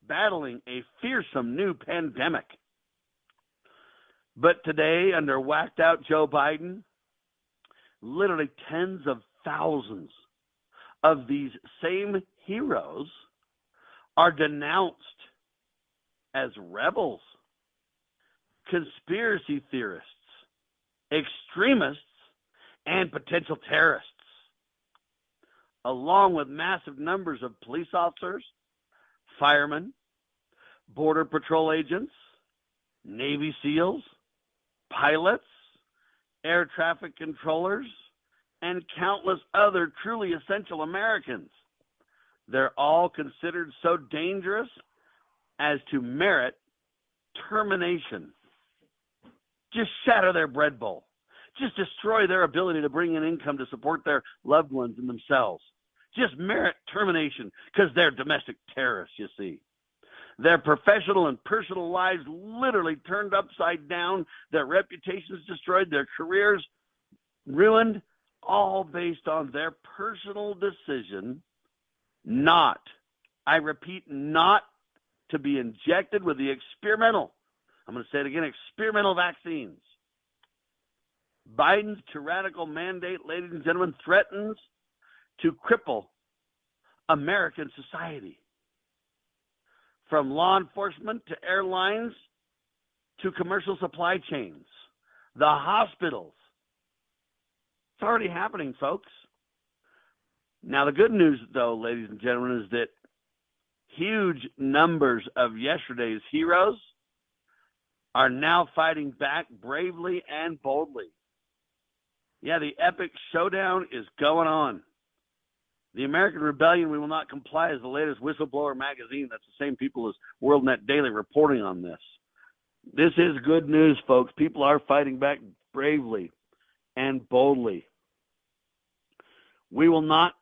battling a fearsome new pandemic. But today, under whacked out Joe Biden, literally tens of thousands of these same heroes are denounced as rebels, conspiracy theorists, extremists, and potential terrorists, along with massive numbers of police officers, firemen, Border Patrol agents, Navy SEALs, pilots, air traffic controllers, and countless other truly essential Americans. They're all considered so dangerous as to merit termination. Just shatter their bread bowl. Just destroy their ability to bring in income to support their loved ones and themselves. Just merit termination because they're domestic terrorists, you see. Their professional and personal lives literally turned upside down, their reputations destroyed, their careers ruined, all based on their personal decision not, I repeat, not to be injected with the experimental, I'm going to say it again, experimental vaccines. Biden's tyrannical mandate, ladies and gentlemen, threatens to cripple American society from law enforcement to airlines to commercial supply chains, the hospitals. It's already happening, folks. Now, the good news, though, ladies and gentlemen, is that huge numbers of yesterday's heroes are now fighting back bravely and boldly. Yeah, the epic showdown is going on. The American Rebellion, We Will Not Comply, is the latest whistleblower magazine. That's the same people as WorldNet Daily reporting on this. This is good news, folks. People are fighting back bravely and boldly. We will not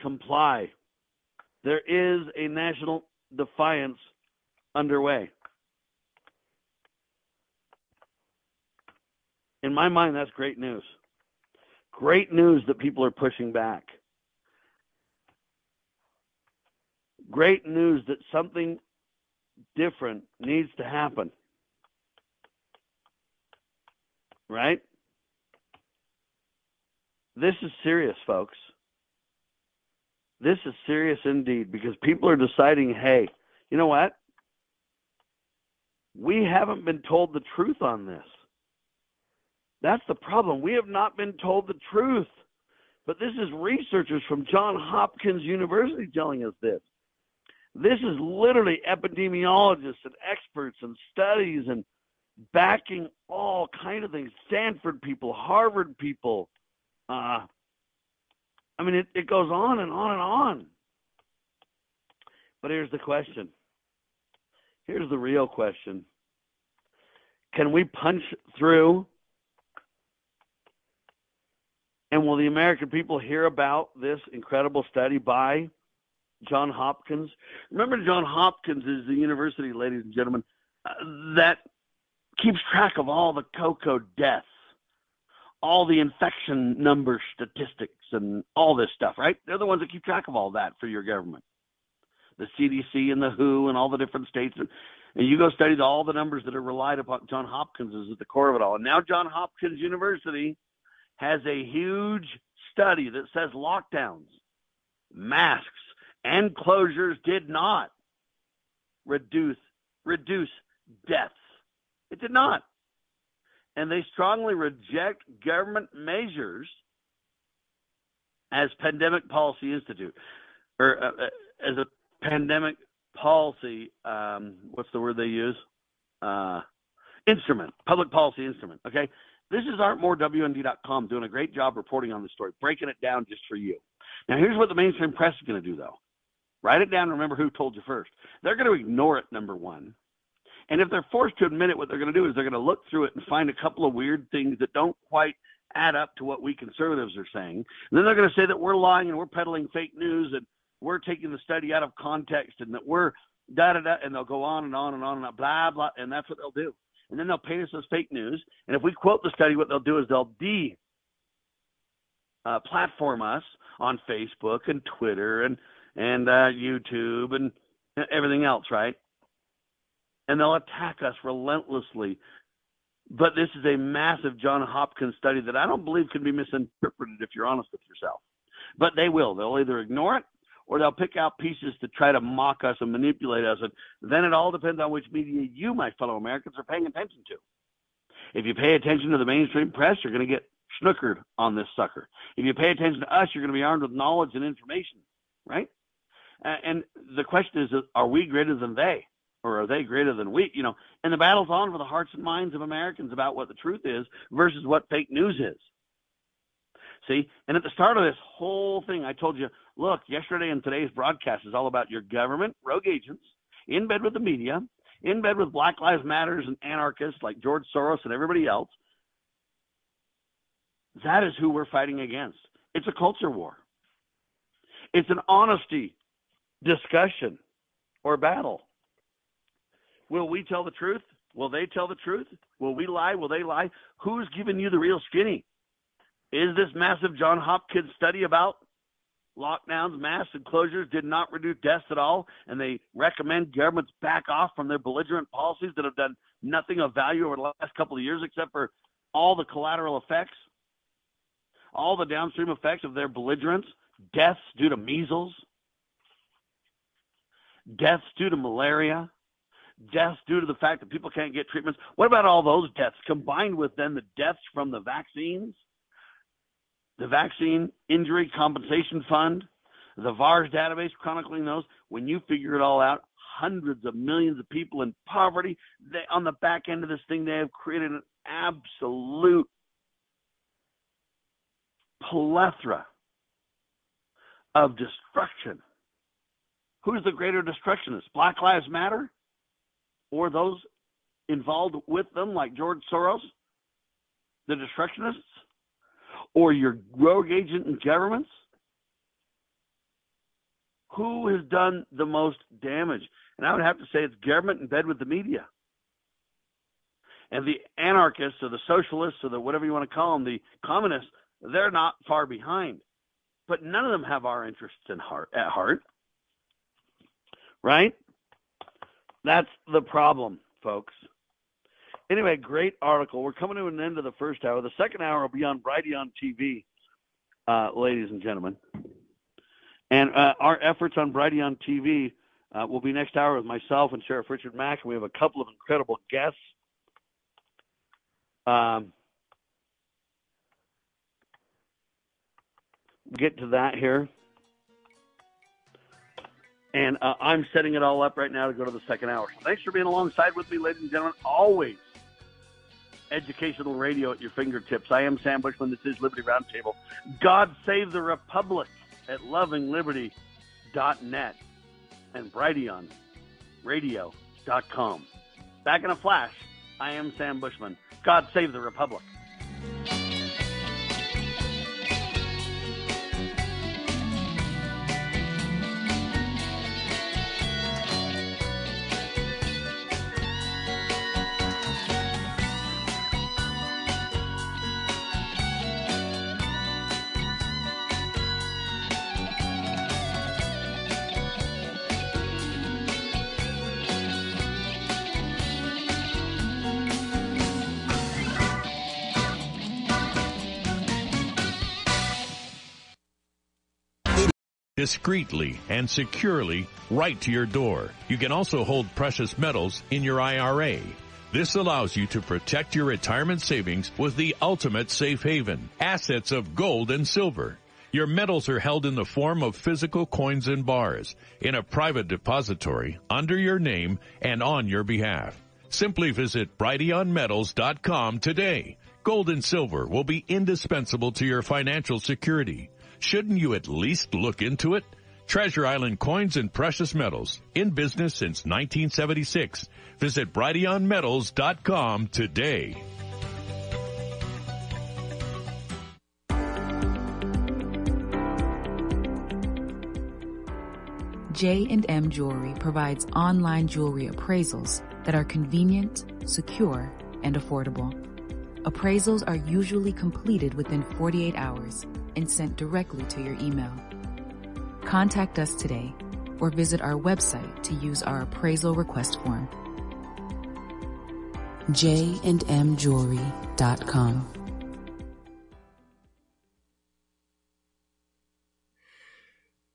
comply. There is a national defiance underway. In my mind, that's great news. Great news that people are pushing back. Great news that something different needs to happen. Right? This is serious, folks. This is serious indeed because people are deciding hey, you know what? We haven't been told the truth on this. That's the problem. We have not been told the truth. But this is researchers from Johns Hopkins University telling us this. This is literally epidemiologists and experts and studies and backing all kind of things. Stanford people, Harvard people. Uh, I mean, it, it goes on and on and on. But here's the question. Here's the real question. Can we punch through? And will the American people hear about this incredible study by John Hopkins. Remember, John Hopkins is the university, ladies and gentlemen, uh, that keeps track of all the cocoa deaths, all the infection number statistics, and all this stuff, right? They're the ones that keep track of all that for your government. The CDC and the WHO and all the different states. And, and you go study all the numbers that are relied upon. John Hopkins is at the core of it all. And now John Hopkins University has a huge study that says lockdowns, masks, and closures did not reduce reduce deaths. It did not. And they strongly reject government measures as Pandemic Policy Institute. or uh, uh, as a pandemic policy. Um, what's the word they use? Uh, instrument, public policy instrument. Okay, this is artmoreWND.com doing a great job reporting on the story, breaking it down just for you. Now, here's what the mainstream press is going to do, though. Write it down and remember who told you first. They're going to ignore it, number one. And if they're forced to admit it, what they're going to do is they're going to look through it and find a couple of weird things that don't quite add up to what we conservatives are saying. And then they're going to say that we're lying and we're peddling fake news and we're taking the study out of context and that we're da da da, and they'll go on and on and on and on, blah blah, and that's what they'll do. And then they'll paint us as fake news. And if we quote the study, what they'll do is they'll de uh, platform us on Facebook and Twitter and and uh, YouTube and everything else, right? And they'll attack us relentlessly. But this is a massive John Hopkins study that I don't believe can be misinterpreted if you're honest with yourself. But they will. They'll either ignore it or they'll pick out pieces to try to mock us and manipulate us. And then it all depends on which media you, my fellow Americans, are paying attention to. If you pay attention to the mainstream press, you're going to get snookered on this sucker. If you pay attention to us, you're going to be armed with knowledge and information, right? And the question is, are we greater than they? Or are they greater than we? You know, and the battle's on for the hearts and minds of Americans about what the truth is versus what fake news is. See, and at the start of this whole thing, I told you, look, yesterday and today's broadcast is all about your government, rogue agents, in bed with the media, in bed with Black Lives Matters and anarchists like George Soros and everybody else. That is who we're fighting against. It's a culture war. It's an honesty discussion or battle. Will we tell the truth? Will they tell the truth? Will we lie? Will they lie? Who's giving you the real skinny? Is this massive John Hopkins study about lockdowns, masks, and closures did not reduce deaths at all, and they recommend governments back off from their belligerent policies that have done nothing of value over the last couple of years except for all the collateral effects, all the downstream effects of their belligerence, deaths due to measles, deaths due to malaria, deaths due to the fact that people can't get treatments. What about all those deaths combined with then the deaths from the vaccines? the Vaccine Injury Compensation Fund, the VAERS database chronicling those. When you figure it all out, hundreds of millions of people in poverty. They, on the back end of this thing, they have created an absolute plethora of destruction. Who's the greater destructionist? Black Lives Matter? Or those involved with them, like George Soros, the destructionists? or your rogue agent governments? Who has done the most damage? And I would have to say it's government in bed with the media. And the anarchists or the socialists or the whatever you want to call them, the communists, they're not far behind. But none of them have our interests in heart, at heart. Right? That's the problem, folks. Anyway, great article. We're coming to an end of the first hour. The second hour will be on Brighteon TV, uh, ladies and gentlemen. And uh, our efforts on Brighteon TV uh, will be next hour with myself and Sheriff Richard Mack. We have a couple of incredible guests. Um, get to that here. And uh, I'm setting it all up right now to go to the second hour. So thanks for being alongside with me, ladies and gentlemen. Always educational radio at your fingertips. I am Sam Bushman. This is Liberty Roundtable. God save the Republic at lovingliberty.net and brighteonradio.com. Back in a flash, I am Sam Bushman. God save the Republic. Discreetly and securely right to your door. You can also hold precious metals in your IRA. This allows you to protect your retirement savings with the ultimate safe haven, assets of gold and silver. Your metals are held in the form of physical coins and bars in a private depository under your name and on your behalf. Simply visit brighteonmetals.com today. Gold and silver will be indispensable to your financial security. Shouldn't you at least look into it? Treasure Island Coins and Precious Metals, in business since 1976. Visit brighteonmetals.com today. J&M Jewelry provides online jewelry appraisals that are convenient, secure, and affordable. Appraisals are usually completed within 48 hours and sent directly to your email. Contact us today or visit our website to use our appraisal request form. jandmjewelry.com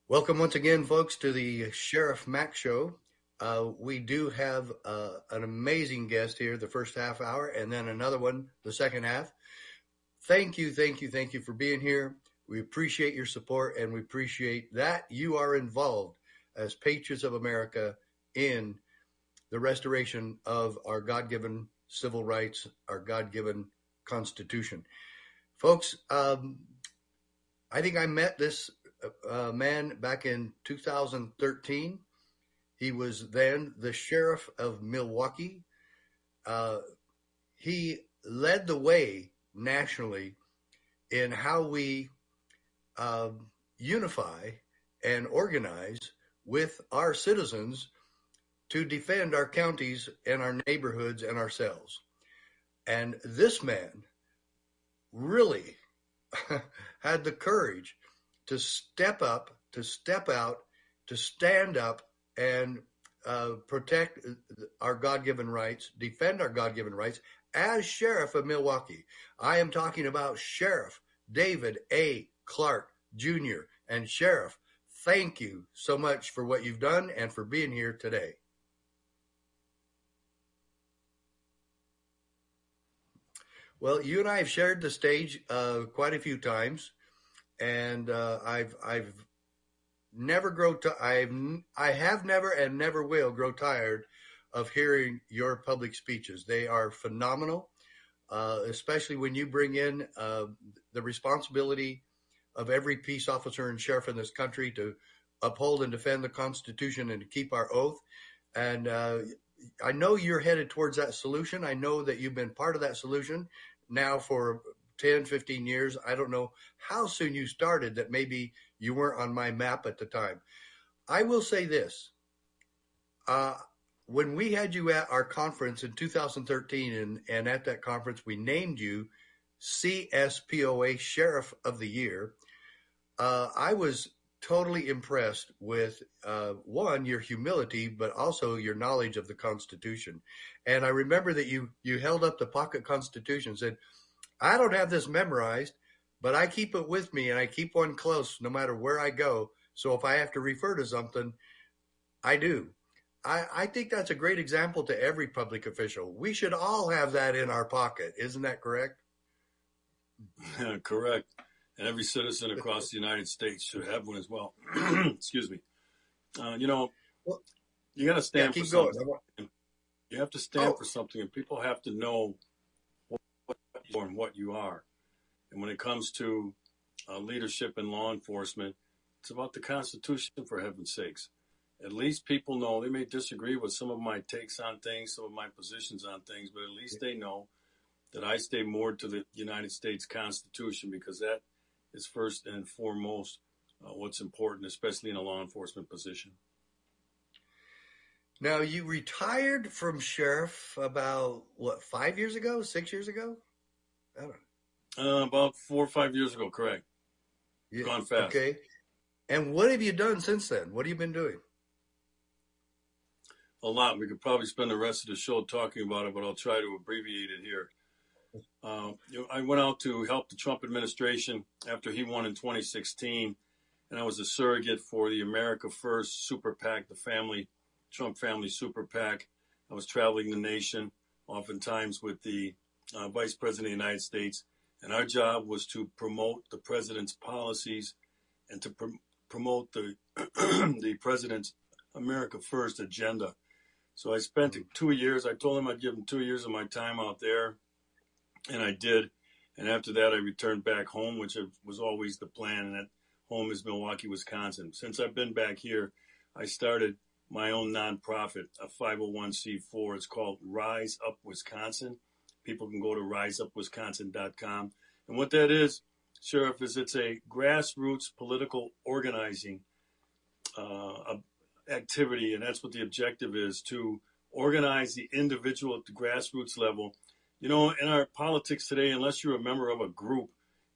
Welcome once again, folks, to the Sheriff Mack Show. Uh, we do have uh, an amazing guest here the first half hour and then another one the second half. Thank you, thank you, thank you for being here. We appreciate your support and we appreciate that you are involved as patriots of America in the restoration of our God given civil rights, our God given Constitution. Folks, um, I think I met this uh, man back in 2013. He was then the sheriff of Milwaukee. Uh, he led the way nationally in how we uh, unify and organize with our citizens to defend our counties and our neighborhoods and ourselves. And this man really had the courage to step up, to step out, to stand up and uh, protect our God given rights, defend our God given rights as sheriff of Milwaukee. I am talking about Sheriff David A. Clarke Jr. And Sheriff, thank you so much for what you've done and for being here today. Well, you and I have shared the stage uh, quite a few times and uh, I've I've never grow t- I've I have never and never will grow tired of hearing your public speeches. They are phenomenal, uh, especially when you bring in uh, the responsibility of every peace officer and sheriff in this country to uphold and defend the Constitution and to keep our oath. And uh, I know you're headed towards that solution. I know that you've been part of that solution now for 10, 15 years. I don't know how soon you started that maybe you weren't on my map at the time. I will say this. Uh, when we had you at our conference in 2013, and, and at that conference, we named you CSPOA Sheriff of the Year. Uh, I was totally impressed with uh, one your humility, but also your knowledge of the Constitution. And I remember that you you held up the pocket Constitution and said, I don't have this memorized, but I keep it with me and I keep one close no matter where I go. So if I have to refer to something, I do. I, I think that's a great example to every public official. We should all have that in our pocket. Isn't that correct? correct. And every citizen across the United States should have one as well. Excuse me. Uh, you know, well, you got to stand yeah, for something. Going. You have to stand oh. for something, and people have to know and what you are. And when it comes to uh, leadership in law enforcement, it's about the Constitution, for heaven's sakes. At least people know they may disagree with some of my takes on things, some of my positions on things, but at least they know that I stay moored to the United States Constitution because that is first and foremost uh, what's important, especially in a law enforcement position. Now, you retired from sheriff about, what, five years ago, six years ago? I don't Uh, about four or five years ago, correct. Yeah. Gone fast. Okay. And what have you done since then? What have you been doing? A lot. We could probably spend the rest of the show talking about it, but I'll try to abbreviate it here. Uh, I went out to help the Trump administration after he won in 2016, and I was a surrogate for the America First Super PAC, the family Trump family Super PAC. I was traveling the nation, oftentimes with the uh, Vice President of the United States, and our job was to promote the president's policies and to pr- promote the the president's America First agenda. So I spent mm-hmm. two years. I told him I'd give him two years of my time out there, and I did. And after that, I returned back home, which was always the plan. And that home is Milwaukee, Wisconsin. Since I've been back here, I started my own nonprofit, a 501c4. It's called Rise Up Wisconsin. People can go to riseupwisconsin.com. And what that is, Sheriff, is it's a grassroots political organizing uh, activity, and that's what the objective is to organize the individual at the grassroots level. You know, in our politics today, unless you're a member of a group,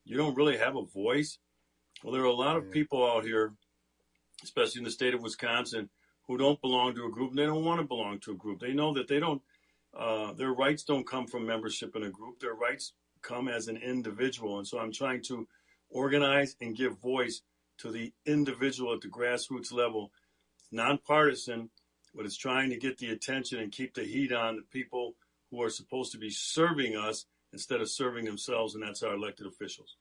you don't really have a voice. Well, there are a lot of people out here, especially in the state of Wisconsin, who don't belong to a group and they don't want to belong to a group. They know that they don't, uh, their rights don't come from membership in a group. Their rights come as an individual. And so I'm trying to organize and give voice to the individual at the grassroots level. It's nonpartisan, but it's trying to get the attention and keep the heat on the people who are supposed to be serving us instead of serving themselves, and that's our elected officials.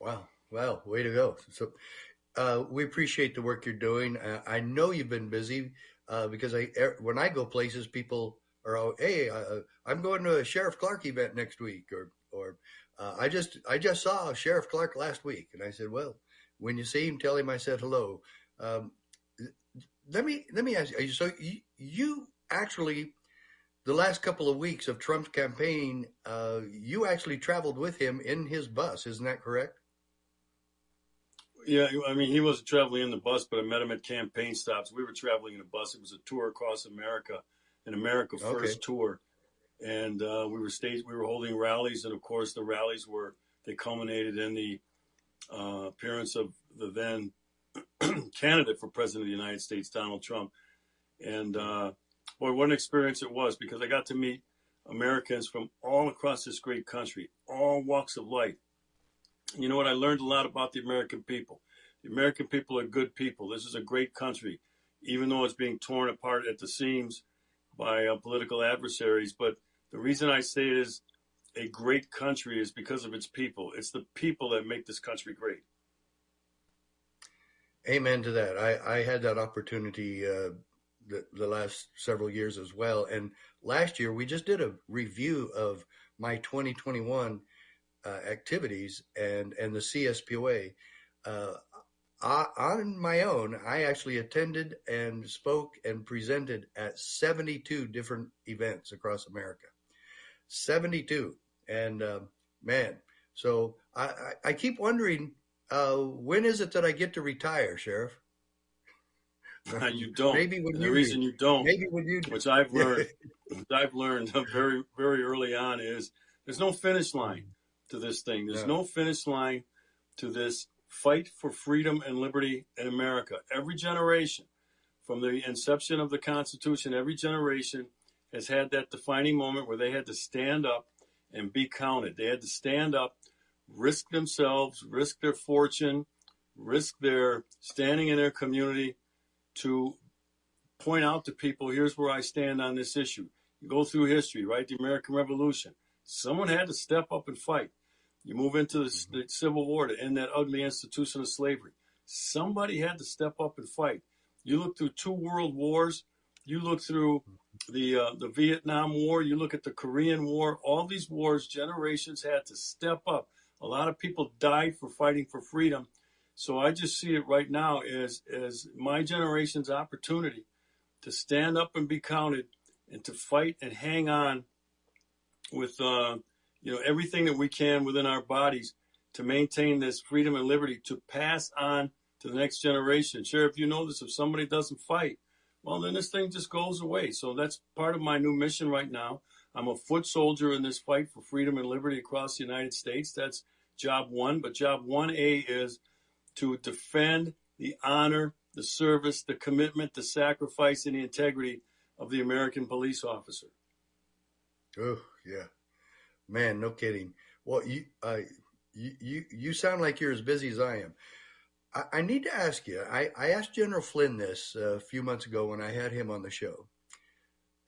Wow. Wow. Way to go. So, uh, we appreciate the work you're doing. Uh, I know you've been busy uh, because I er, when I go places, people are hey, uh, uh, I'm going to a Sheriff Clarke event next week, or or uh, I just I just saw Sheriff Clarke last week, and I said, well, when you see him, tell him I said hello. Um, let me let me ask you. So you, you actually the last couple of weeks of Trump's campaign, you actually traveled with him in his bus, isn't that correct? Yeah, I mean, he wasn't traveling in the bus, but I met him at campaign stops. We were traveling in a bus. It was a tour across America, an America First okay. tour, and uh, we were stage. We were holding rallies, and of course, the rallies were they culminated in the uh, appearance of the then candidate for president of the United States, Donald Trump. And uh, boy, what an experience it was because I got to meet Americans from all across this great country, all walks of life you know what? I learned a lot about the American people. The American people are good people. This is a great country, even though it's being torn apart at the seams by uh, political adversaries. But the reason I say it is a great country is because of its people. It's the people that make this country great. Amen to that. I, I had that opportunity uh, the, the last several years as well. And last year, we just did a review of my 2021 uh, activities and and the CSPOA. Uh, I, on my own, I actually attended and spoke and presented at 72 different events across America. 72, and uh, man, so I, I, I keep wondering uh, when is it that I get to retire, Sheriff? you don't. Maybe when the reason you don't, maybe when you, which I've learned, which I've learned very very early on is there's no finish line to this thing. There's yeah. no finish line to this fight for freedom and liberty in America. Every generation, from the inception of the Constitution, every generation has had that defining moment where they had to stand up and be counted. They had to stand up, risk themselves, risk their fortune, risk their standing in their community to point out to people here's where I stand on this issue. You go through history, right? The American Revolution. Someone had to step up and fight. You move into the, mm-hmm. the Civil War to end that ugly institution of slavery. Somebody had to step up and fight. You look through two world wars. You look through the uh, the Vietnam War. You look at the Korean War. All these wars, generations had to step up. A lot of people died for fighting for freedom. So I just see it right now as as my generation's opportunity to stand up and be counted, and to fight and hang on with uh, you know everything that we can within our bodies to maintain this freedom and liberty to pass on to the next generation. Sheriff, you know this. If somebody doesn't fight, well, then this thing just goes away. So that's part of my new mission right now. I'm a foot soldier in this fight for freedom and liberty across the United States. That's job one. But job 1A is to defend the honor, the service, the commitment, the sacrifice, and the integrity of the American police officer. Oh, yeah. Man, no kidding. Well, you, uh, you, you, you sound like you're as busy as I am. I, I need to ask you. I, I asked General Flynn this uh, a few months ago when I had him on the show,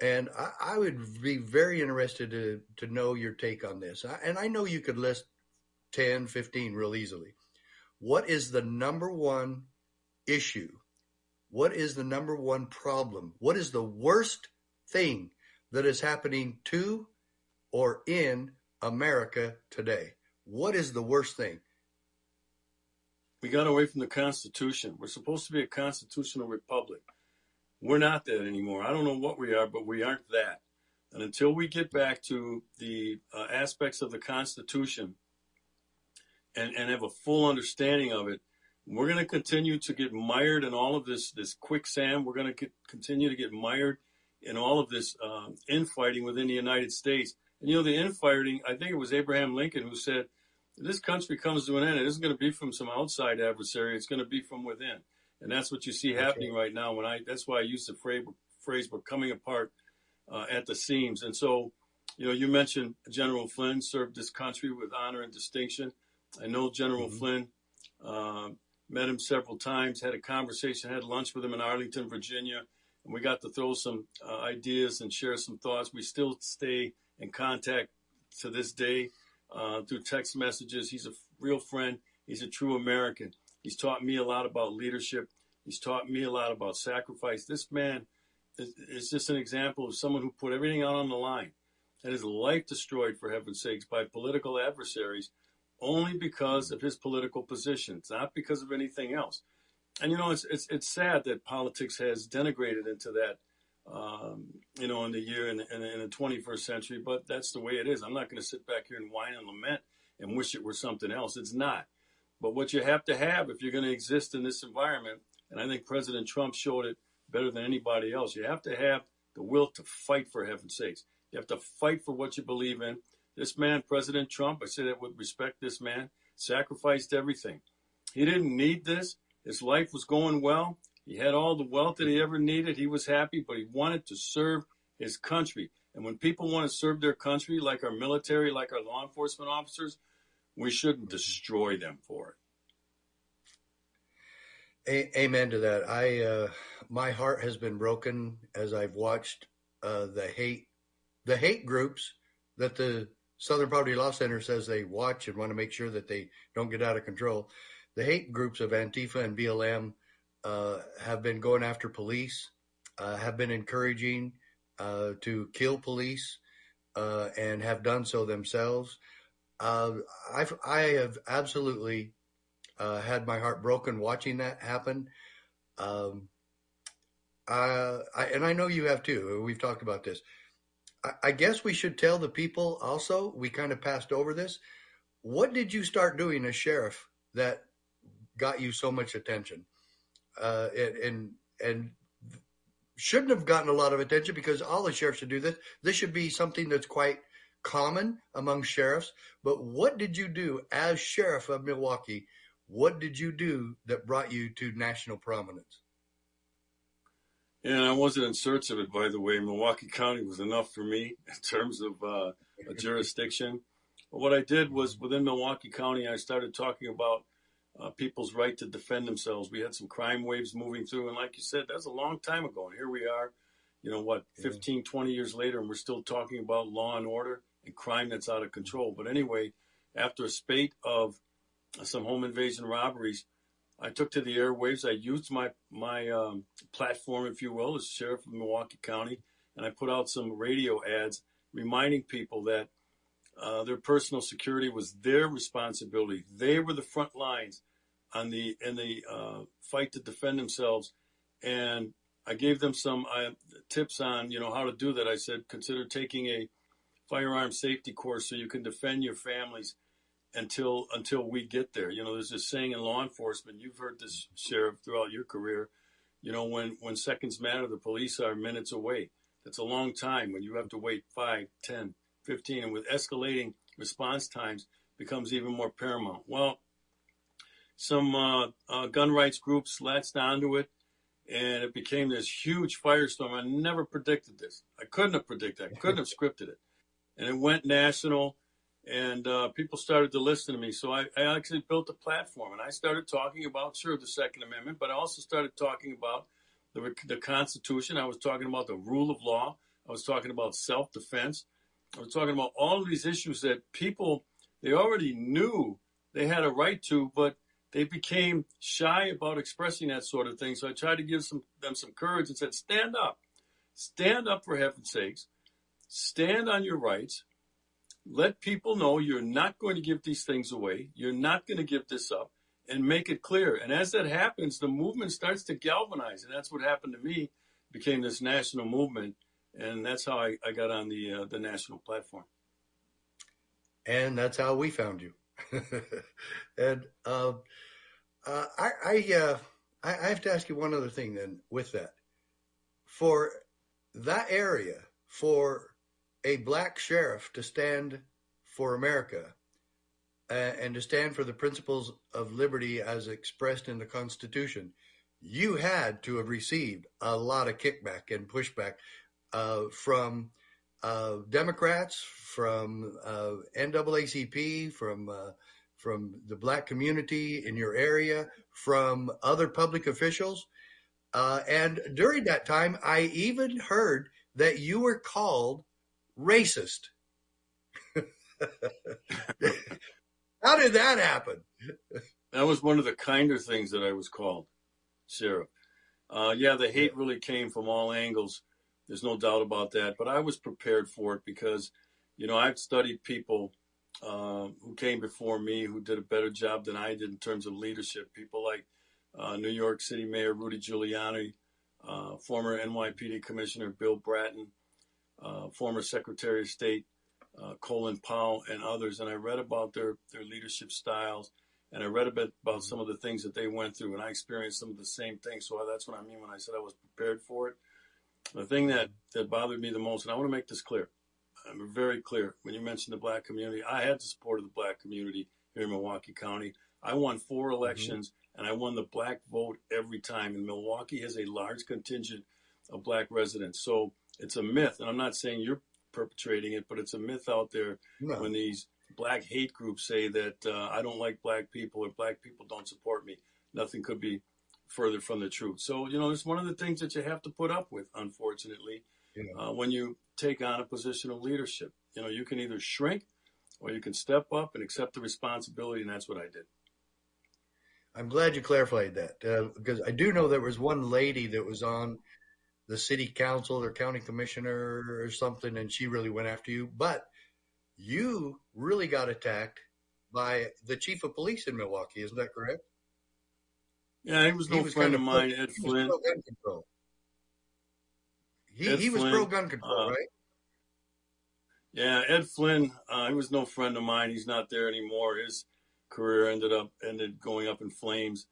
and I, I would be very interested to to know your take on this. I, and I know you could list 10, 15 real easily. What is the number one issue? What is the number one problem? What is the worst thing that is happening to or in America today? What is the worst thing? We got away from the Constitution. We're supposed to be a constitutional republic. We're not that anymore. I don't know what we are, but we aren't that. And until we get back to the uh, aspects of the Constitution and, and have a full understanding of it, we're going to continue to get mired in all of this this quicksand. We're going to continue to get mired in all of this um, infighting within the United States. And you know, the infighting. I think it was Abraham Lincoln who said, "This country comes to an end. It isn't going to be from some outside adversary. It's going to be from within." And that's what you see happening right now. When I that's why I use the phrase, phrase "we're coming apart uh, at the seams." And so, you know, you mentioned General Flynn served this country with honor and distinction. I know General mm-hmm. Flynn. Uh, met him several times, had a conversation, had lunch with him in Arlington, Virginia, and we got to throw some uh, ideas and share some thoughts. We still stay in contact to this day uh, through text messages. He's a real friend. He's a true American. He's taught me a lot about leadership. He's taught me a lot about sacrifice. This man is, is just an example of someone who put everything out on the line, had his life destroyed, for heaven's sakes, by political adversaries only because of his political positions, not because of anything else. And you know, it's it's it's sad that politics has denigrated into that, um, you know, in the year in, in, in, the 21st century. But that's the way it is. I'm not going to sit back here and whine and lament and wish it were something else. It's not. But what you have to have if you're going to exist in this environment, and I think President Trump showed it better than anybody else, you have to have the will to fight for heaven's sakes. You have to fight for what you believe in. This man, President Trump, I say that with respect, this man sacrificed everything. He didn't need this. His life was going well. He had all the wealth that he ever needed. He was happy, but he wanted to serve his country. And when people want to serve their country, like our military, like our law enforcement officers, we shouldn't destroy them for it. A- amen to that. I, uh, my heart has been broken as I've watched uh, the hate, the hate groups that the Southern Poverty Law Center says they watch and want to make sure that they don't get out of control. The hate groups of Antifa and BLM uh, have been going after police, uh, have been encouraging uh, to kill police, uh, and have done so themselves. Uh, I've, I have absolutely uh, had my heart broken watching that happen. Um, I, and I know you have too. We've talked about this. I guess we should tell the people also, we kind of passed over this. What did you start doing as sheriff that got you so much attention? Uh, and, and, and shouldn't have gotten a lot of attention because all the sheriffs should do this. This should be something that's quite common among sheriffs. But what did you do as sheriff of Milwaukee? What did you do that brought you to national prominence? And I wasn't in search of it, by the way. Milwaukee County was enough for me in terms of uh, a jurisdiction. But what I did was within Milwaukee County, I started talking about uh, people's right to defend themselves. We had some crime waves moving through. And like you said, that's a long time ago. And here we are, you know, what, 15, 20 years later, and we're still talking about law and order and crime that's out of control. But anyway, after a spate of some home invasion robberies, I took to the airwaves. I used my my um, platform, if you will, as sheriff of Milwaukee County, and I put out some radio ads reminding people that uh, their personal security was their responsibility. They were the front lines on the in the uh, fight to defend themselves, and I gave them some uh, tips on you know how to do that. I said consider taking a firearm safety course so you can defend your families until until we get there. You know, there's this saying in law enforcement. You've heard this, sheriff, throughout your career. You know, when when seconds matter, the police are minutes away. That's a long time when you have to wait 5, 10, 15, and with escalating response times becomes even more paramount. Well, some uh, uh, gun rights groups latched onto it, and it became this huge firestorm. I never predicted this. I couldn't have predicted. it. I couldn't have scripted it, and it went national and uh, people started to listen to me. So I, I, actually built a platform, and I started talking about sure the Second Amendment, but I also started talking about the, the Constitution. I was talking about the rule of law. I was talking about self defense. I was talking about all of these issues that people they already knew they had a right to, but they became shy about expressing that sort of thing. So I tried to give some, them some courage and said, stand up. Stand up for heaven's sakes. Stand on your rights. Let people know you're not going to give these things away. You're not going to give this up and make it clear. And as that happens, the movement starts to galvanize. And that's what happened to me, became this national movement. And that's how I, I got on the, uh, the national platform. And that's how we found you. and uh, uh, I, I, uh, I, I have to ask you one other thing then with that. For that area, for a black sheriff to stand for America uh, and to stand for the principles of liberty as expressed in the Constitution, you had to have received a lot of kickback and pushback uh, from uh, Democrats, from uh, NAACP, from uh, from the black community in your area, from other public officials. Uh, and during that time, I even heard that you were called racist. How did that happen? that was one of the kinder things that I was called, Sarah. Uh, yeah, the hate really came from all angles. There's no doubt about that. But I was prepared for it because, you know, I've studied people uh, who came before me who did a better job than I did in terms of leadership. People like uh, New York City Mayor Rudy Giuliani, uh, former NYPD Commissioner Bill Bratton, uh, former Secretary of State uh, Colin Powell, and others. And I read about their, their leadership styles. And I read a bit about some of the things that they went through, and I experienced some of the same things. So that's what I mean when I said I was prepared for it. The thing that, that bothered me the most, and I want to make this clear, I'm very clear. When you mentioned the black community, I had the support of the black community here in Milwaukee County. I won four mm-hmm. elections mm-hmm. and I won the black vote every time. And Milwaukee has a large contingent of black residents. So it's a myth. And I'm not saying you're perpetrating it, but it's a myth out there no. when these black hate groups say that uh, I don't like black people or black people don't support me. Nothing could be further from the truth. So, you know, it's one of the things that you have to put up with, unfortunately, uh, when you take on a position of leadership. You know, you can either shrink or you can step up and accept the responsibility, and that's what I did. I'm glad you clarified that uh, because I do know there was one lady that was on the city council or county commissioner or something, and she really went after you. But you really got attacked by the chief of police in Milwaukee, isn't that correct? Yeah, he was no he was friend of mine, Ed Flynn. He, Ed he was pro gun control, uh, right? Yeah, Ed Flynn, uh, he was no friend of mine. He's not there anymore. His career ended up ended going up in flames.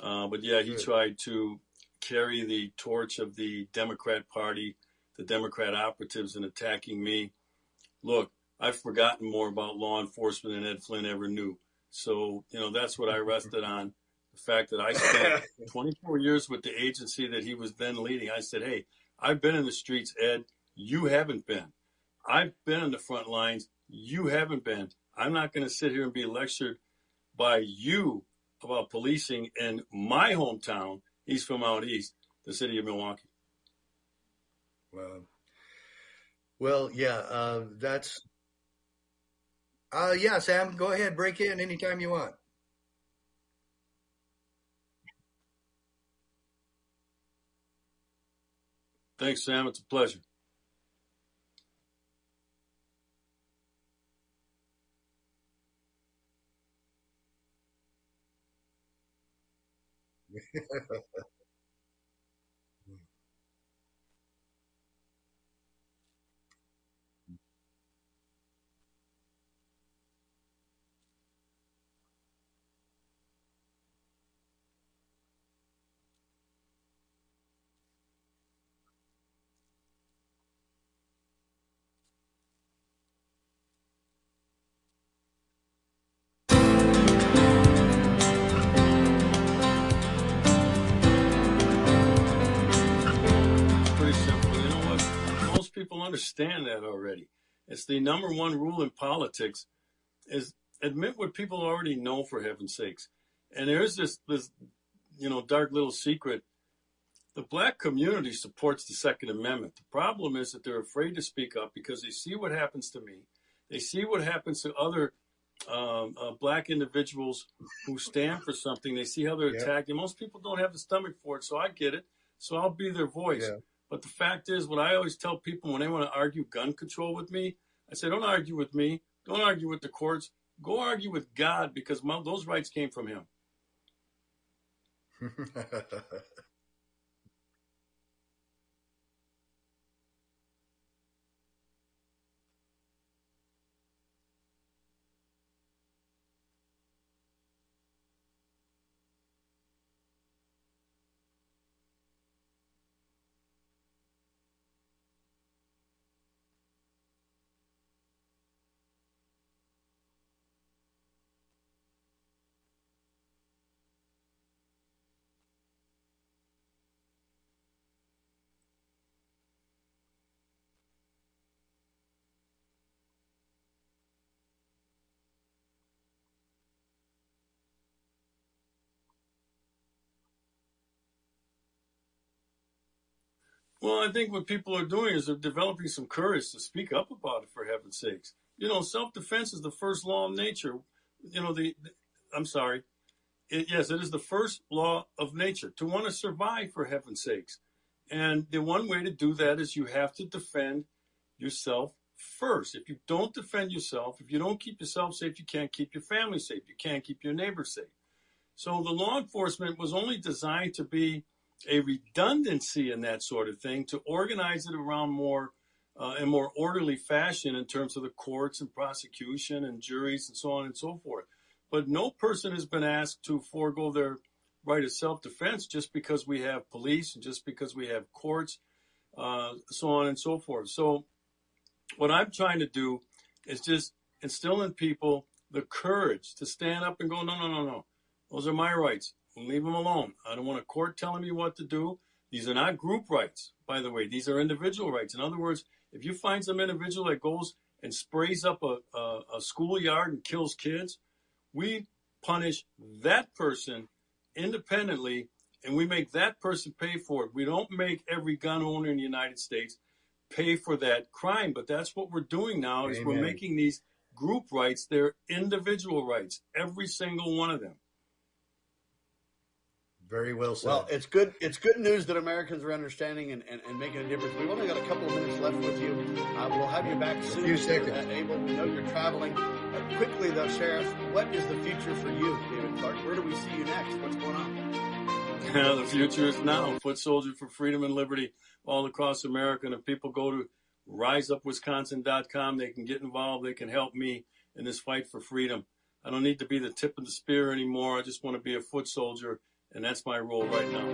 Uh, but yeah, he Good. tried to carry the torch of the Democrat Party, the Democrat operatives, in attacking me. Look, I've forgotten more about law enforcement than Ed Flynn ever knew. So, you know, that's what I rested on. The fact that I spent 24 years with the agency that he was then leading. I said, hey, I've been in the streets, Ed. You haven't been. I've been on the front lines. You haven't been. I'm not going to sit here and be lectured by you about policing in my hometown. He's from out east, the city of Milwaukee. Well, well, yeah, uh, that's. Uh, yeah, Sam, go ahead, break in anytime you want. Thanks, Sam. It's a pleasure. People understand that already. It's the number one rule in politics is admit what people already know for heaven's sakes. And there's this this you know dark little secret. The black community supports the Second Amendment. The problem is that they're afraid to speak up because they see what happens to me. They see what happens to other um, uh, black individuals who stand for something. They see how they're yeah. attacked, and most people don't have the stomach for it. So I get it. So I'll be their voice. But the fact is, what I always tell people when they want to argue gun control with me, I say, don't argue with me. Don't argue with the courts. Go argue with God because my, those rights came from Him. Well, I think what people are doing is they're developing some courage to speak up about it, for heaven's sakes. You know, self defense is the first law of nature. You know, the, the I'm sorry. It, yes, it is the first law of nature to want to survive, for heaven's sakes. And the one way to do that is you have to defend yourself first. If you don't defend yourself, if you don't keep yourself safe, you can't keep your family safe. You can't keep your neighbors safe. So the law enforcement was only designed to be a redundancy in that sort of thing to organize it around more uh, in more orderly fashion in terms of the courts and prosecution and juries and so on and so forth. But no person has been asked to forego their right of self-defense just because we have police and just because we have courts, uh, so on and so forth. So what I'm trying to do is just instill in people the courage to stand up and go, no, no, no, no. Those are my rights leave them alone. I don't want a court telling me what to do. These are not group rights, by the way. These are individual rights. In other words, if you find some individual that goes and sprays up a, a, a schoolyard and kills kids, we punish that person independently and we make that person pay for it. We don't make every gun owner in the United States pay for that crime, but that's what we're doing now is we're making these group rights, they're individual rights, every single one of them. Very well said. Well, it's good. It's good news that Americans are understanding and, and, and making a difference. We've only got a couple of minutes left with you. Uh, we'll have you back soon. A few seconds. Uh, Abel, we know you're traveling. Uh, quickly, though, Sheriff, what is the future for you, David Clarke? Where do we see you next? What's going on? Yeah, the future is now. Foot soldier for freedom and liberty all across America. And if people go to riseupwisconsin.com, they can get involved. They can help me in this fight for freedom. I don't need to be the tip of the spear anymore. I just want to be a foot soldier and that's my role right now.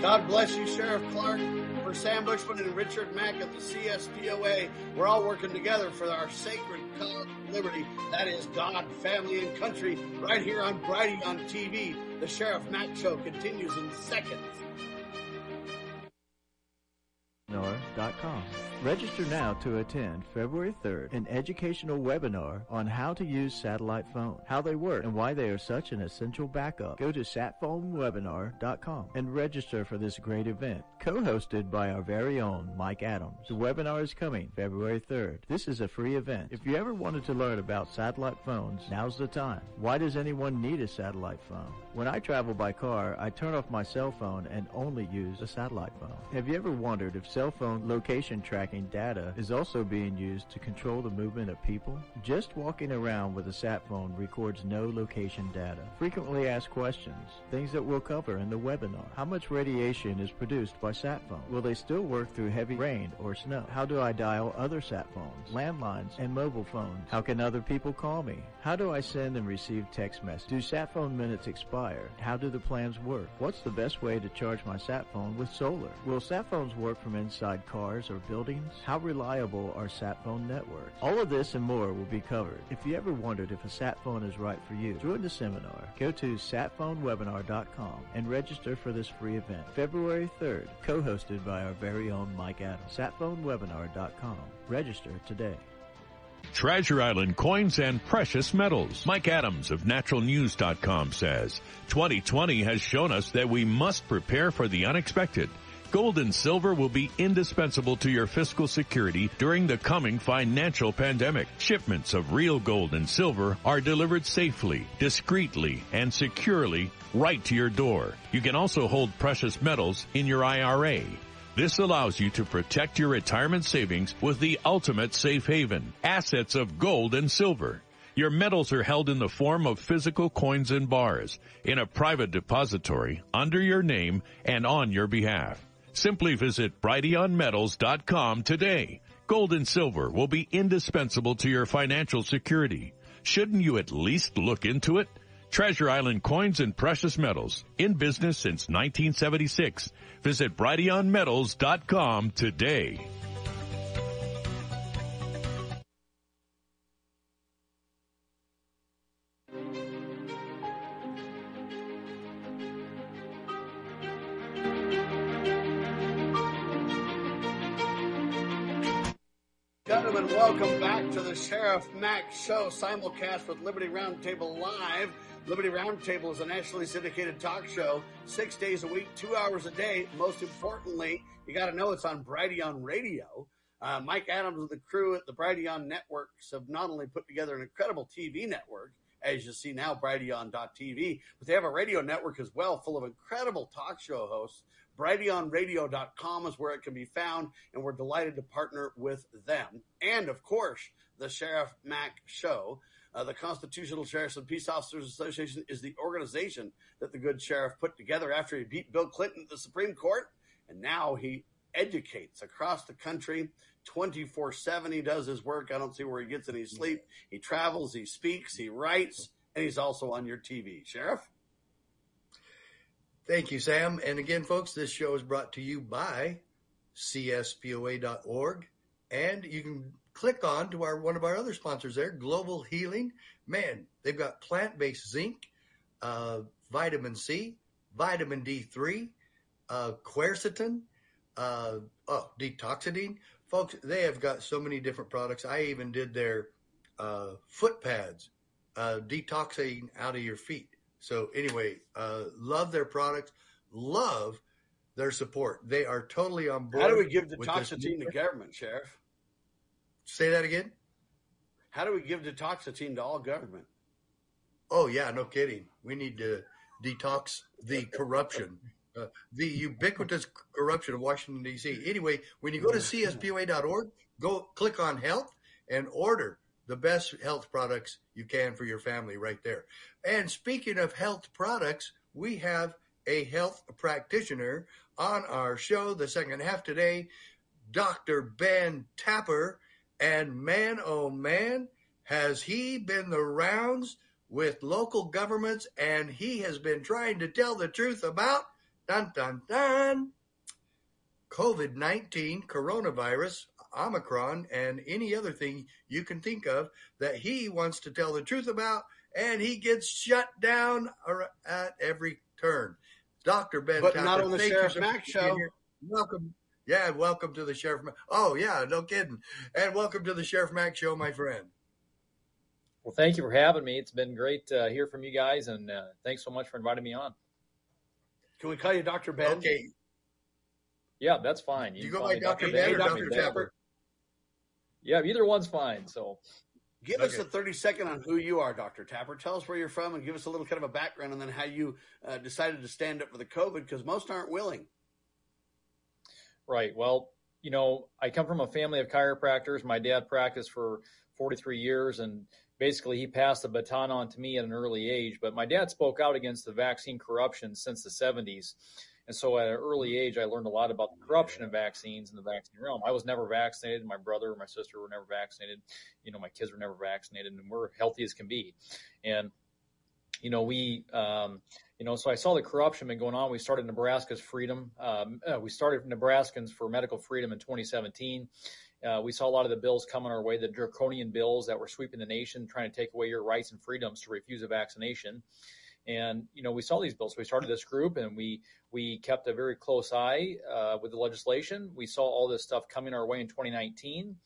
God bless you, Sheriff Clarke. For Sam Bushman and Richard Mack at the CSPOA, we're all working together for our sacred of liberty. That is God, family, and country. Right here on Brighteon TV. The Sheriff Mack Show continues in seconds. Nor.com. Register now to attend February 3rd an educational webinar on how to use satellite phone, how they work, and why they are such an essential backup. Go to satphonewebinar.com and register for this great event, co-hosted by our very own Mike Adams. The webinar is coming February 3rd. This is a free event. If you ever wanted to learn about satellite phones, now's the time. Why does anyone need a satellite phone? When I travel by car, I turn off my cell phone and only use a satellite phone. Have you ever wondered if cell phone location tracking data is also being used to control the movement of people? Just walking around with a sat phone records no location data. Frequently asked questions, things that we'll cover in the webinar. How much radiation is produced by sat phones? Will they still work through heavy rain or snow? How do I dial other sat phones, landlines, and mobile phones? How can other people call me? How do I send and receive text messages? Do sat phone minutes expire? How do the plans work? What's the best way to charge my sat phone with solar? Will sat phones work from inside cars or buildings? How reliable are sat phone networks? All of this and more will be covered. If you ever wondered if a sat phone is right for you, join the seminar. Go to satphonewebinar.com and register for this free event. February 3rd, co-hosted by our very own Mike Adams. satphonewebinar.com. Register today. Treasure Island coins and precious metals. Mike Adams of naturalnews.com says, 2020 has shown us that we must prepare for the unexpected Gold and silver will be indispensable to your fiscal security during the coming financial pandemic. Shipments of real gold and silver are delivered safely, discreetly, and securely right to your door. You can also hold precious metals in your IRA. This allows you to protect your retirement savings with the ultimate safe haven, assets of gold and silver. Your metals are held in the form of physical coins and bars in a private depository under your name and on your behalf. Simply visit brighteonmetals.com today. Gold and silver will be indispensable to your financial security. Shouldn't you at least look into it? Treasure Island Coins and Precious Metals, in business since 1976. Visit brighteonmetals.com today. Gentlemen, welcome back to the Sheriff Mack Show, simulcast with Liberty Roundtable Live. Liberty Roundtable is a nationally syndicated talk show, six days a week, two hours a day. Most importantly, you got to know it's on Brighteon Radio. Uh, Mike Adams and the crew at the Brighteon Networks have not only put together an incredible TV network, as you see now, Brighteon.tv, but they have a radio network as well, full of incredible talk show hosts. BrighteonRadio.com is where it can be found, and we're delighted to partner with them. And of course, the Sheriff Mack Show. Uh, the Constitutional Sheriffs and Peace Officers Association is the organization that the good sheriff put together after he beat Bill Clinton at the Supreme Court. And now he educates across the country 24 7. He does his work. I don't see where he gets any sleep. He travels, he speaks, he writes, and he's also on your TV. Sheriff? Thank you, Sam. And again, folks, this show is brought to you by cspoa.org. And you can click on to our one of our other sponsors there, Global Healing. Man, they've got plant-based zinc, uh, vitamin C, vitamin D3, uh, quercetin, uh, oh, Detoxadine. Folks, they have got so many different products. I even did their uh, foot pads, uh, detoxing out of your feet. So anyway, uh, love their products, love their support. They are totally on board. How do we give the Detoxadine to government, Sheriff? Say that again. How do we give the Detoxadine to all government? Oh yeah, no kidding. We need to detox the corruption, uh, the ubiquitous corruption of Washington D.C. Anyway, when you go to cspoa.org, go click on health and order the best health products you can for your family right there. And speaking of health products, we have a health practitioner on our show the second half today, Dr. Ben Tapper. And man, oh man, has he been the rounds with local governments and he has been trying to tell the truth about dun dun dun COVID 19 coronavirus, Omicron, and any other thing you can think of that he wants to tell the truth about, and he gets shut down at every turn. Dr. Ben But Tapper, not on the you Sheriff so Mack much for being show. Welcome. Yeah, welcome to the Sheriff. Mack. Oh, yeah, no kidding. And welcome to the Sheriff Mack Show, my friend. Well, thank you for having me. It's been great to hear from you guys, and uh, thanks so much for inviting me on. Can we call you Dr. Ben? Okay. Yeah, that's fine. You can go call by me Dr. Ben Ben or Dr. me Tapper? Yeah, either one's fine. So Give us a 30 second on who you are, Dr. Tapper. Tell us where you're from and give us a little kind of a background and then how you uh, decided to stand up for the COVID because most aren't willing. Right. Well, you know, I come from a family of chiropractors. My dad practiced for 43 years and basically he passed the baton on to me at an early age. But my dad spoke out against the vaccine corruption since the 70s. And so at an early age, I learned a lot about the corruption of vaccines in the vaccine realm. I was never vaccinated. My brother or my sister were never vaccinated. You know, my kids were never vaccinated and we're healthy as can be. And, you know, we, um, you know, so I saw the corruption been going on. We started Nebraska's freedom. Um, uh, we started Nebraskans for medical freedom in 2017. Uh, we saw a lot of the bills coming our way, the draconian bills that were sweeping the nation, trying to take away your rights and freedoms to refuse a vaccination. And you know, we saw these bills. We started this group, and we we kept a very close eye uh, with the legislation. We saw all this stuff coming our way in 2019,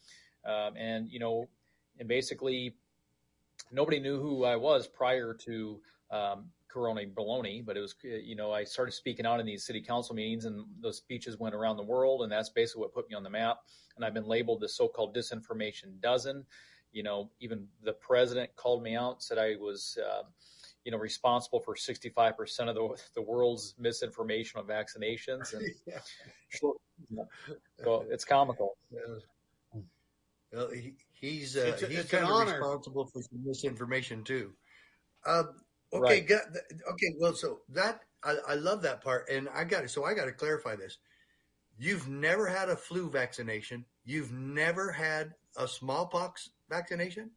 um, and you know, and basically, nobody knew who I was prior to um, corona baloney, but it was, you know, I started speaking out in these city council meetings and those speeches went around the world. And that's basically what put me on the map. And I've been labeled the so-called disinformation dozen. You know, even the president called me out, said I was, uh, you know, responsible for 65% of the, the world's misinformation on vaccinations. And yeah. so it's comical. Well, he, he's uh, it's, he's it's kind of responsible for some misinformation too. Um, okay, right. okay. Well, so that I, I love that part, and I got it. So I got to clarify this. You've never had a flu vaccination. You've never had a smallpox vaccination.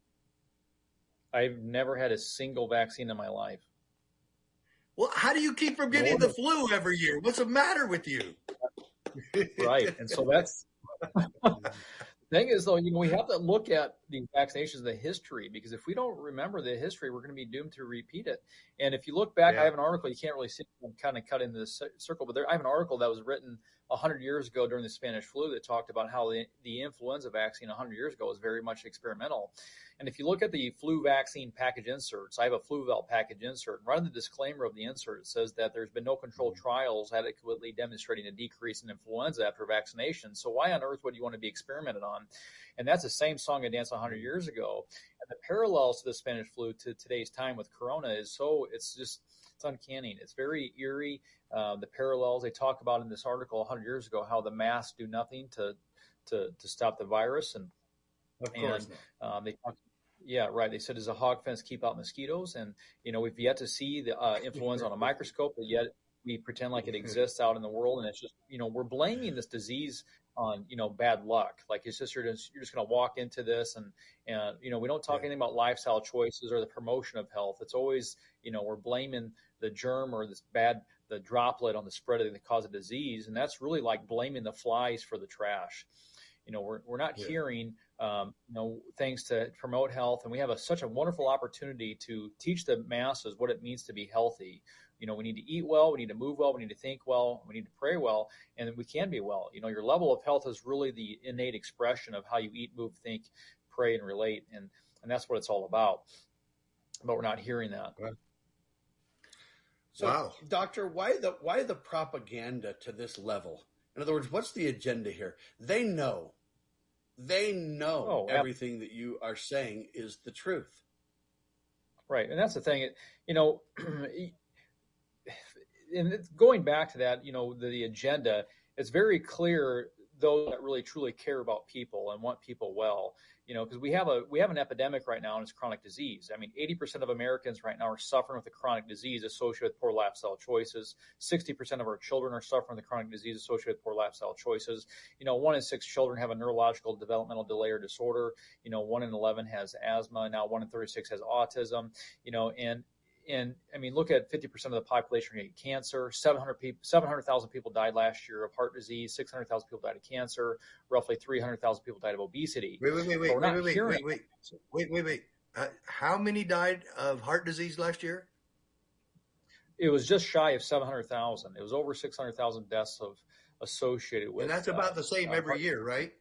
I've never had a single vaccine in my life. Well, how do you keep from getting no, the flu every year? What's the matter with you? right, and so that's the thing is though, you know, we have to look at these vaccinations, the history, because if we don't remember the history, we're going to be doomed to repeat it. And if you look back, yeah. I have an article, you can't really see kind of cut into this circle, but there, I have an article that was written 100 years ago during the Spanish flu that talked about how the, the influenza vaccine 100 years ago was very much experimental. And if you look at the flu vaccine package inserts, I have a Fluvel package insert. Right in the disclaimer of the insert, it says that there's been no controlled mm-hmm. trials adequately demonstrating a decrease in influenza after vaccination. So why on earth would you want to be experimented on? And that's the same song and dance 100 years ago. And the parallels to the Spanish flu to today's time with Corona is so, it's just, it's uncanny. It's very eerie. Uh, the parallels they talk about in this article 100 years ago, how the masks do nothing to, to, to stop the virus. And of course. And, um, they talk, yeah, right. They said, does a hog fence keep out mosquitoes? And, you know, we've yet to see the uh, influenza on a microscope, but yet we pretend like it exists out in the world. And it's just, you know, we're blaming this disease on, you know, bad luck. Like it's just, you're just, you're just going to walk into this and, and, you know, we don't talk yeah. anything about lifestyle choices or the promotion of health. It's always, you know, we're blaming the germ or this bad, the droplet on the spread of the cause of disease. And that's really like blaming the flies for the trash you know we're, we're not yeah. hearing um, you know things to promote health and we have a, such a wonderful opportunity to teach the masses what it means to be healthy you know we need to eat well we need to move well we need to think well we need to pray well and we can be well you know your level of health is really the innate expression of how you eat move think pray and relate and and that's what it's all about but we're not hearing that so wow. doctor why the why the propaganda to this level in other words, what's the agenda here? They know. They know oh, everything that you are saying is the truth. Right. And that's the thing. You know, and going back to that, you know, the, the agenda, it's very clear those that really truly care about people and want people well you know because we have a we have an epidemic right now and it's chronic disease. I mean 80% of americans right now are suffering with a chronic disease associated with poor lifestyle choices. 60% of our children are suffering with chronic disease associated with poor lifestyle choices. You know one in six children have a neurological developmental delay or disorder. You know one in 11 has asthma. Now one in 36 has autism. You know and and I mean, look at 50% of the population getting cancer. 700 people, 700,000 people died last year of heart disease. 600,000 people died of cancer. Roughly 300,000 people died of obesity. Wait, wait, wait, wait, wait wait, wait, wait, wait, wait, wait, uh, how many died of heart disease last year? It was just shy of 700,000. It was over 600,000 deaths of associated with. And that's about uh, the same uh, every year, right?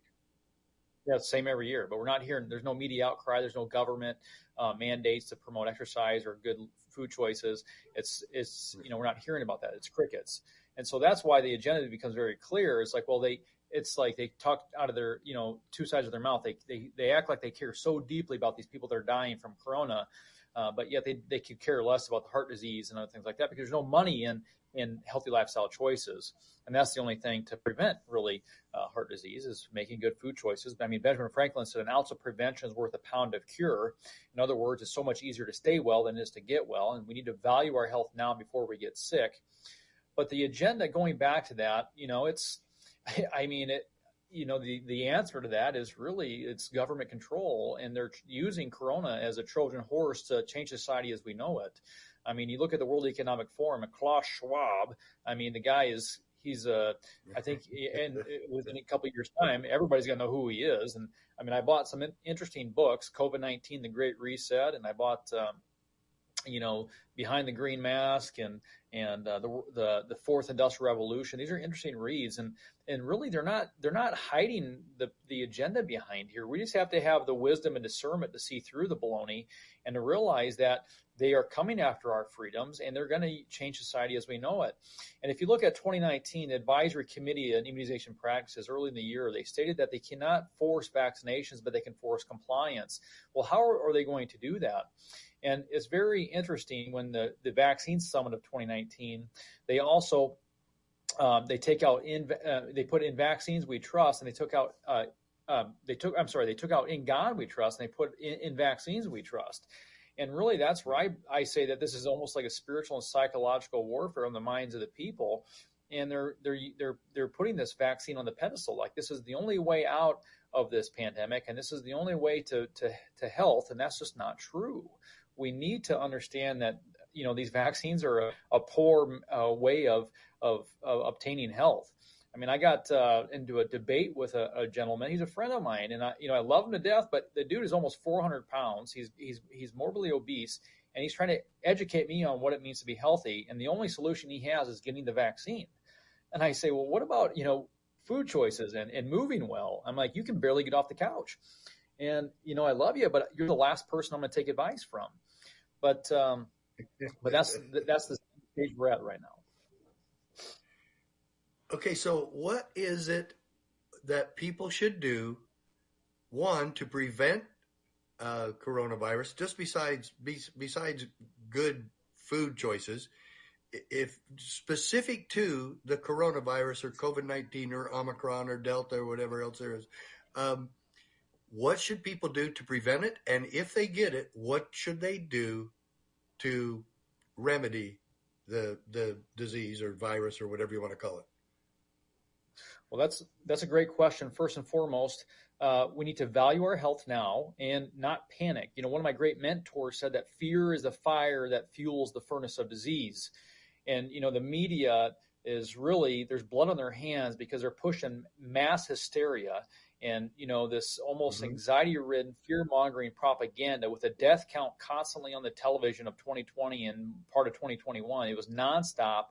Yeah, same every year, but we're not hearing. There's no media outcry. There's no government uh, mandates to promote exercise or good food choices. It's it's hmm. you know we're not hearing about that. It's crickets, and so that's why the agenda becomes very clear. It's like well they it's like they talk out of their you know two sides of their mouth. They they they act like they care so deeply about these people that are dying from corona. Uh, but yet they, they could care less about the heart disease and other things like that because there's no money in in healthy lifestyle choices. And that's the only thing to prevent really uh, heart disease is making good food choices. I mean, Benjamin Franklin said an ounce of prevention is worth a pound of cure. In other words, it's so much easier to stay well than it is to get well. And we need to value our health now before we get sick. But the agenda, going back to that, you know, it's, I mean, it, you know the the answer to that is really it's government control and they're using corona as a trojan horse to change society as we know it I mean, you look at the World Economic Forum and Klaus Schwab. I mean, the guy is he's a uh, I think and within a couple years time everybody's going to know who he is and I mean I bought some interesting books COVID-19 the great reset and I bought um, you know behind the green mask and and uh, the, the the fourth industrial revolution. These are interesting reads and and really they're not they're not hiding the the agenda behind here. We just have to have the wisdom and discernment to see through the baloney and to realize that they are coming after our freedoms and they're going to change society as we know it. And if you look at 2019, the Advisory Committee on Immunization Practices early in the year, they stated that they cannot force vaccinations, but they can force compliance. Well, how are they going to do that? And it's very interesting when the, the vaccine summit of 2019, they also um, they take out in uh, they put in vaccines we trust, and they took out uh, um, they took I'm sorry they took out in God we trust, and they put in, in vaccines we trust. And really, that's where I, I say that this is almost like a spiritual and psychological warfare on the minds of the people. And they're they're they're they're putting this vaccine on the pedestal, like this is the only way out of this pandemic, and this is the only way to to to health, and that's just not true. We need to understand that you know these vaccines are a, a poor uh, way of, of, of obtaining health. I mean, I got uh, into a debate with a, a, gentleman. He's a friend of mine, and I, you know, I love him to death. But the dude is almost 400 pounds. He's he's he's morbidly obese, and he's trying to educate me on what it means to be healthy. And the only solution he has is getting the vaccine. And I say, well, what about you know food choices and, and moving well? I'm like, you can barely get off the couch, and you know, I love you, but you're the last person I'm going to take advice from. But um, but that's that's the stage we're at right now. Okay, so what is it that people should do? One to prevent uh, coronavirus, just besides be, besides good food choices, if specific to the coronavirus or COVID nineteen or Omicron or Delta or whatever else there is, um, what should people do to prevent it? And if they get it, what should they do to remedy the the disease or virus or whatever you want to call it? Well, that's that's a great question. First and foremost, uh, we need to value our health now and not panic. You know, one of my great mentors said that fear is the fire that fuels the furnace of disease, and you know the media is really there's blood on their hands because they're pushing mass hysteria and you know this almost mm-hmm. anxiety ridden fear mongering propaganda with a death count constantly on the television of 2020 and part of 2021 it was nonstop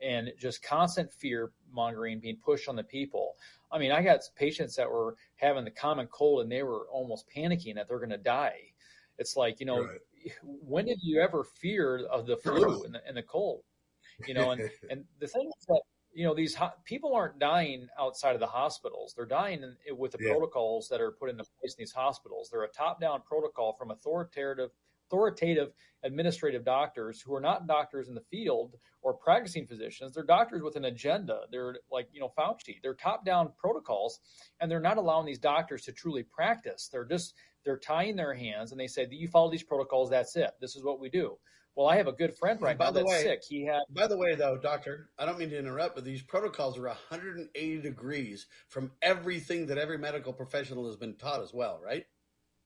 and just constant fear mongering being pushed on the people. I mean i got patients that were having the common cold and they were almost panicking that they're going to die. It's like you know right. when did you ever fear of the flu and the, and the cold? You know and and the thing is that you know these ho- people aren't dying outside of the hospitals. They're dying in, with the yeah. protocols that are put into place in these hospitals. They're a top down protocol from authoritative authoritative administrative doctors who are not doctors in the field or practicing physicians they're doctors with an agenda they're like you know fauci they're top down protocols and they're not allowing these doctors to truly practice they're just they're tying their hands and they say you follow these protocols that's it this is what we do well, I have a good friend right by now the that's way, sick. He had. By the way, though, doctor, I don't mean to interrupt, but these protocols are 180 degrees from everything that every medical professional has been taught as well, right?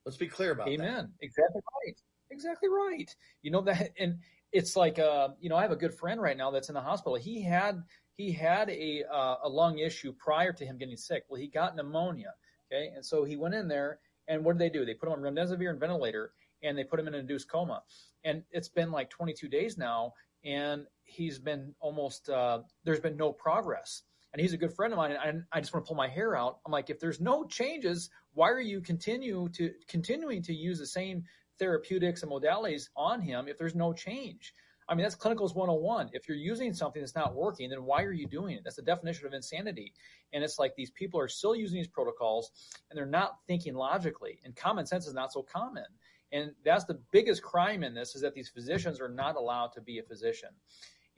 Let's be clear about Amen. that. Amen. Exactly right. Exactly right. You know that, and it's like, uh, you know, I have a good friend right now that's in the hospital. He had he had a uh, a lung issue prior to him getting sick. Well, he got pneumonia. Okay, and so he went in there, and what did they do? They put him on remdesivir and ventilator, and they put him in an induced coma and it's been like 22 days now and he's been almost uh, there's been no progress and he's a good friend of mine and I, I just want to pull my hair out i'm like if there's no changes why are you continue to continuing to use the same therapeutics and modalities on him if there's no change i mean that's clinicals 101 if you're using something that's not working then why are you doing it that's the definition of insanity and it's like these people are still using these protocols and they're not thinking logically and common sense is not so common and that's the biggest crime in this is that these physicians are not allowed to be a physician.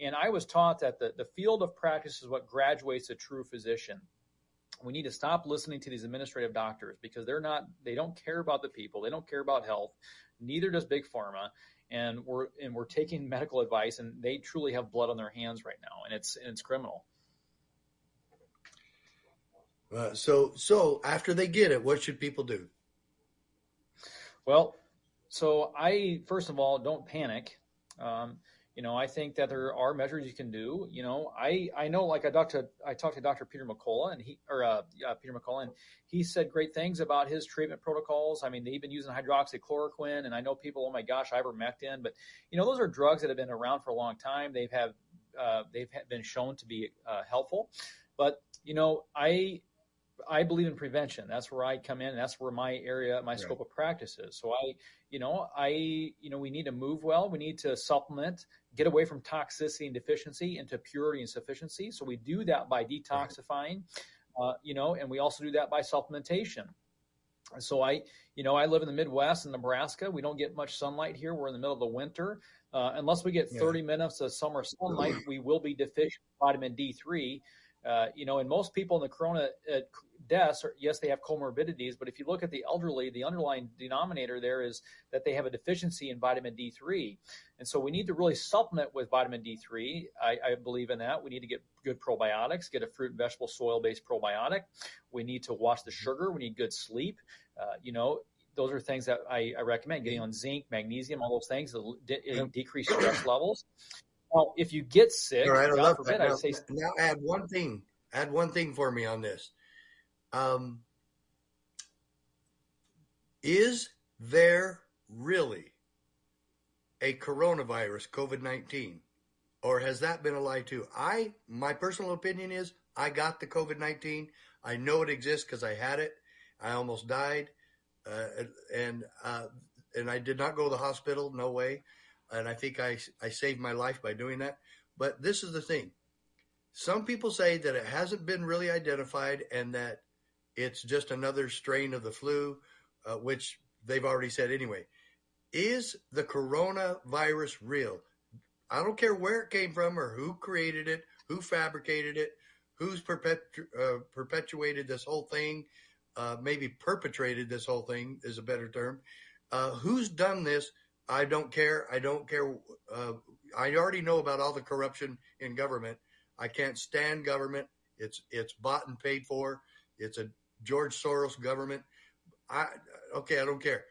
And I was taught that the, the field of practice is what graduates a true physician. We need to stop listening to these administrative doctors because they're not, they don't care about the people. They don't care about health. Neither does Big Pharma. And we're, and we're taking medical advice and they truly have blood on their hands right now. And it's, and it's criminal. Uh, so, so after they get it, what should people do? Well, so I, first of all, don't panic. Um, you know, I think that there are measures you can do. You know, I I know like I talked to I talked to Dr. Peter McCullough and he or uh, Peter McCullough and he said great things about his treatment protocols. I mean, they've been using hydroxychloroquine and I know people, oh my gosh, ivermectin, but you know, those are drugs that have been around for a long time. They've have uh, they've been shown to be uh, helpful, but you know, I I believe in prevention. That's where I come in. That's where my area, my right. scope of practice is. So I, you know, I, you know, we need to move well. We need to supplement, get away from toxicity and deficiency into purity and sufficiency. So we do that by detoxifying, uh, you know, and we also do that by supplementation. So I, you know, I live in the Midwest in Nebraska. We don't get much sunlight here. We're in the middle of the winter. Uh, unless we get 30 yeah. minutes of summer sunlight, we will be deficient vitamin D3. Uh, you know, and most people in the corona uh, deaths, are, yes, they have comorbidities, but if you look at the elderly, the underlying denominator there is that they have a deficiency in vitamin D3. And so we need to really supplement with vitamin D3. I, I believe in that. We need to get good probiotics, get a fruit and vegetable soil based probiotic. We need to watch the sugar. We need good sleep. Uh, you know, those are things that I, I, recommend getting on zinc, magnesium, all those things to de- decrease stress levels. Well, if you get sick, right, I love forbid, that. Now, say, now, add one thing. Add one thing for me on this. Um, is there really a coronavirus, COVID nineteen, or has that been a lie too? I, my personal opinion is, I got the COVID nineteen. I know it exists because I had it. I almost died, uh, and uh, and I did not go to the hospital. No way and I think I, I saved my life by doing that. But this is the thing. Some people say that it hasn't been really identified and that it's just another strain of the flu, uh, which they've already said anyway. Is the coronavirus real? I don't care where it came from or who created it, who fabricated it, who's perpetu- uh, perpetuated this whole thing, uh, maybe perpetrated this whole thing is a better term. Uh, who's done this? I don't care. I don't care. Uh, I already know about all the corruption in government. I can't stand government. It's it's bought and paid for. It's a George Soros government. I okay. I don't care.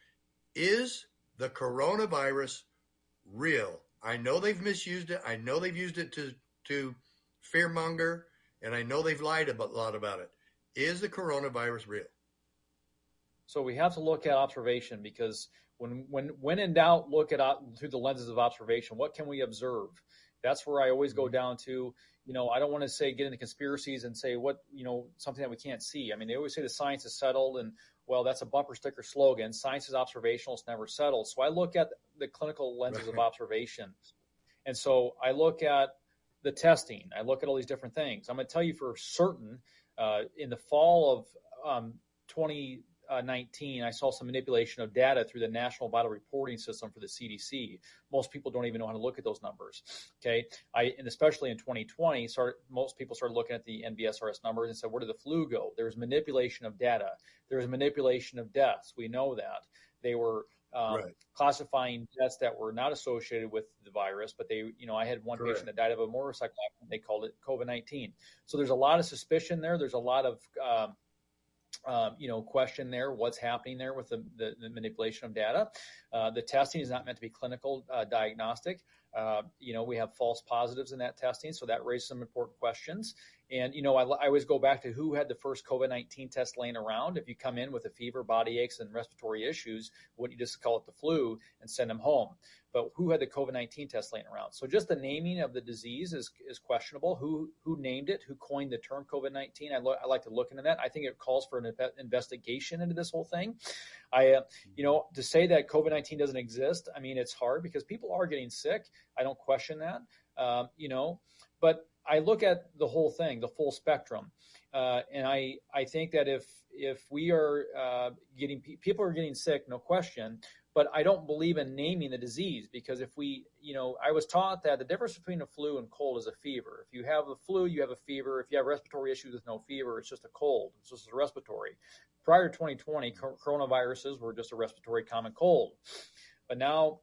Is the coronavirus real? I know they've misused it. I know they've used it to to fearmonger, and I know they've lied a lot about it. Is the coronavirus real? So we have to look at observation because when when when in doubt, look at uh, through the lenses of observation. What can we observe? That's where I always go mm-hmm. down to. You know, I don't want to say get into conspiracies and say what you know something that we can't see. I mean, they always say the science is settled, and well, that's a bumper sticker slogan. Science is observational; it's never settled. So I look at the clinical lenses of observation, and so I look at the testing. I look at all these different things. I'm going to tell you for certain. Uh, in the fall of um, 20 uh, 19, I saw some manipulation of data through the National Vital Reporting System for the CDC. Most people don't even know how to look at those numbers. Okay, I and especially in 2020, start most people started looking at the NBSRS numbers and said, where did the flu go? There was manipulation of data. There was manipulation of deaths. We know that they were um, right. classifying deaths that were not associated with the virus, but they, you know, I had one Correct. patient that died of a motorcycle accident. They called it COVID 19. So there's a lot of suspicion there. There's a lot of um, um, you know, question there, what's happening there with the, the, the manipulation of data. Uh, the testing is not meant to be clinical uh, diagnostic. Uh, you know, we have false positives in that testing, so that raises some important questions. And, you know, I, I always go back to who had the first COVID 19 test laying around. If you come in with a fever, body aches, and respiratory issues, wouldn't you just call it the flu and send them home? But who had the COVID 19 test laying around? So just the naming of the disease is, is questionable. Who who named it? Who coined the term COVID 19? I, lo- I like to look into that. I think it calls for an investigation into this whole thing. I, uh, you know, to say that COVID 19 doesn't exist, I mean, it's hard because people are getting sick. I don't question that. Um, you know, but I look at the whole thing, the full spectrum, uh, and I I think that if if we are uh, getting people are getting sick, no question, but I don't believe in naming the disease because if we, you know, I was taught that the difference between a flu and cold is a fever. If you have the flu, you have a fever. If you have respiratory issues with no fever, it's just a cold. It's just a respiratory. Prior to 2020, coronaviruses were just a respiratory common cold. But now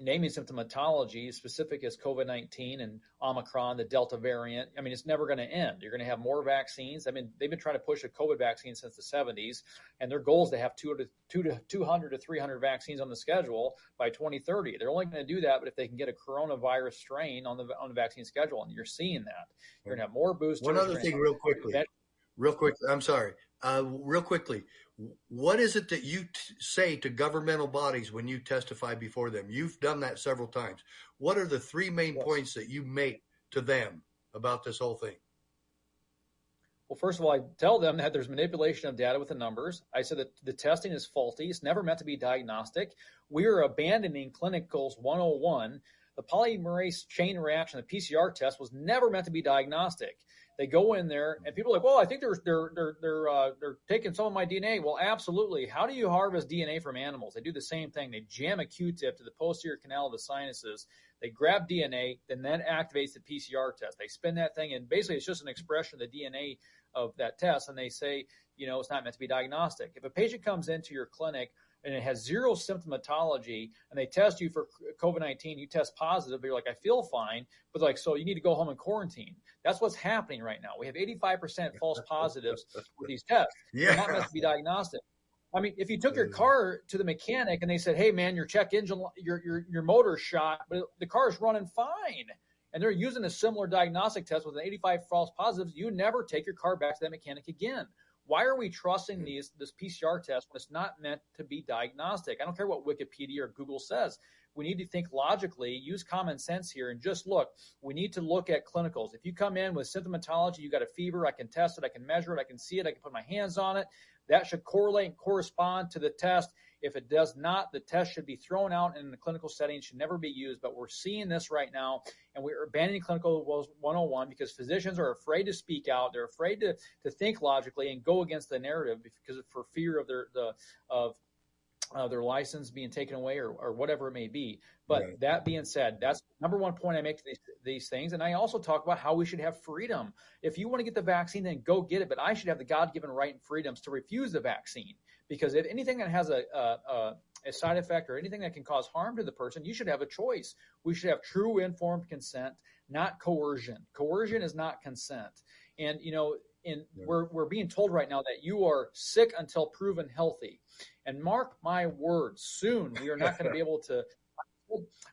naming symptomatology specific as COVID 19 and Omicron, the Delta variant. I mean, it's never going to end. You're going to have more vaccines. I mean, they've been trying to push a COVID vaccine since the 70s, and their goal is to have two to, two to 200 to 300 vaccines on the schedule by 2030. They're only going to do that, but if they can get a coronavirus strain on the on the vaccine schedule, and you're seeing that, you're going to have more boosters. One other thing, real quickly, real quick. I'm sorry. Uh, real quickly, what is it that you t- say to governmental bodies when you testify before them? You've done that several times. What are the three main yes. points that you make to them about this whole thing? Well, first of all, I tell them that there's manipulation of data with the numbers. I said that the testing is faulty. It's never meant to be diagnostic. We are abandoning clinicals 101. The polymerase chain reaction, the PCR test, was never meant to be diagnostic. They go in there, and people are like, "Well, I think they're they're they're they're uh, they're taking some of my DNA." Well, absolutely. How do you harvest DNA from animals? They do the same thing. They jam a Q-tip to the posterior canal of the sinuses. They grab DNA, and then activates the PCR test. They spin that thing, and basically, it's just an expression of the DNA of that test. And they say, you know, it's not meant to be diagnostic. If a patient comes into your clinic and it has zero symptomatology and they test you for COVID 19, you test positive, but you're like, I feel fine. But like, so you need to go home and quarantine. That's what's happening right now. We have 85% false positives with these tests. Yeah. They're not meant to be diagnostic. I mean, if you took your car to the mechanic and they said, "Hey, man, your check engine, your your your motor's shot, but the car's running fine," and they're using a similar diagnostic test with an 85 false positives, you never take your car back to that mechanic again. Why are we trusting hmm. these this PCR test when it's not meant to be diagnostic? I don't care what Wikipedia or Google says. We need to think logically, use common sense here, and just look. We need to look at clinicals. If you come in with symptomatology, you got a fever, I can test it, I can measure it, I can see it, I can put my hands on it. That should correlate and correspond to the test. If it does not, the test should be thrown out in the clinical setting, should never be used. But we're seeing this right now, and we're abandoning clinical 101 because physicians are afraid to speak out. They're afraid to, to think logically and go against the narrative because for fear of their the of uh, their license being taken away or, or whatever it may be. But right. that being said, that's number one point I make these, these things. And I also talk about how we should have freedom. If you want to get the vaccine, then go get it. But I should have the God given right and freedoms to refuse the vaccine. Because if anything that has a, a, a side effect or anything that can cause harm to the person, you should have a choice. We should have true informed consent, not coercion. Coercion is not consent. And, you know, in, we're, we're being told right now that you are sick until proven healthy. And mark my words, soon we are not going to be able to.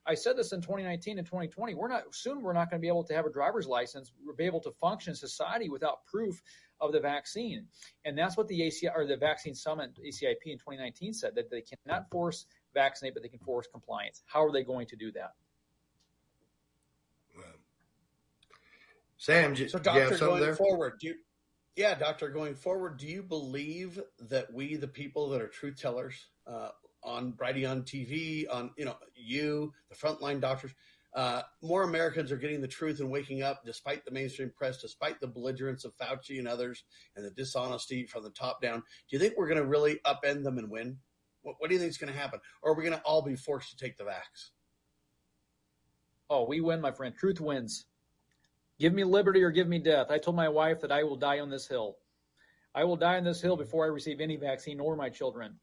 I said this in 2019 and 2020. We're not soon. We're not going to be able to have a driver's license. We'll be able to function in society without proof of the vaccine. And that's what the ACI or the Vaccine Summit ACIP in 2019 said that they cannot force vaccinate, but they can force compliance. How are they going to do that? Sam, so doctor, going there? forward, do you, yeah, doctor, going forward, do you believe that we, the people that are truth tellers, uh, on Brighteon TV, on you know you, the frontline doctors, uh, more Americans are getting the truth and waking up despite the mainstream press, despite the belligerence of Fauci and others, and the dishonesty from the top down. Do you think we're going to really upend them and win? What, what do you think is going to happen? Or are we going to all be forced to take the vax? Oh, we win, my friend. Truth wins. Give me liberty or give me death. I told my wife that I will die on this hill. I will die on this hill before I receive any vaccine or my children.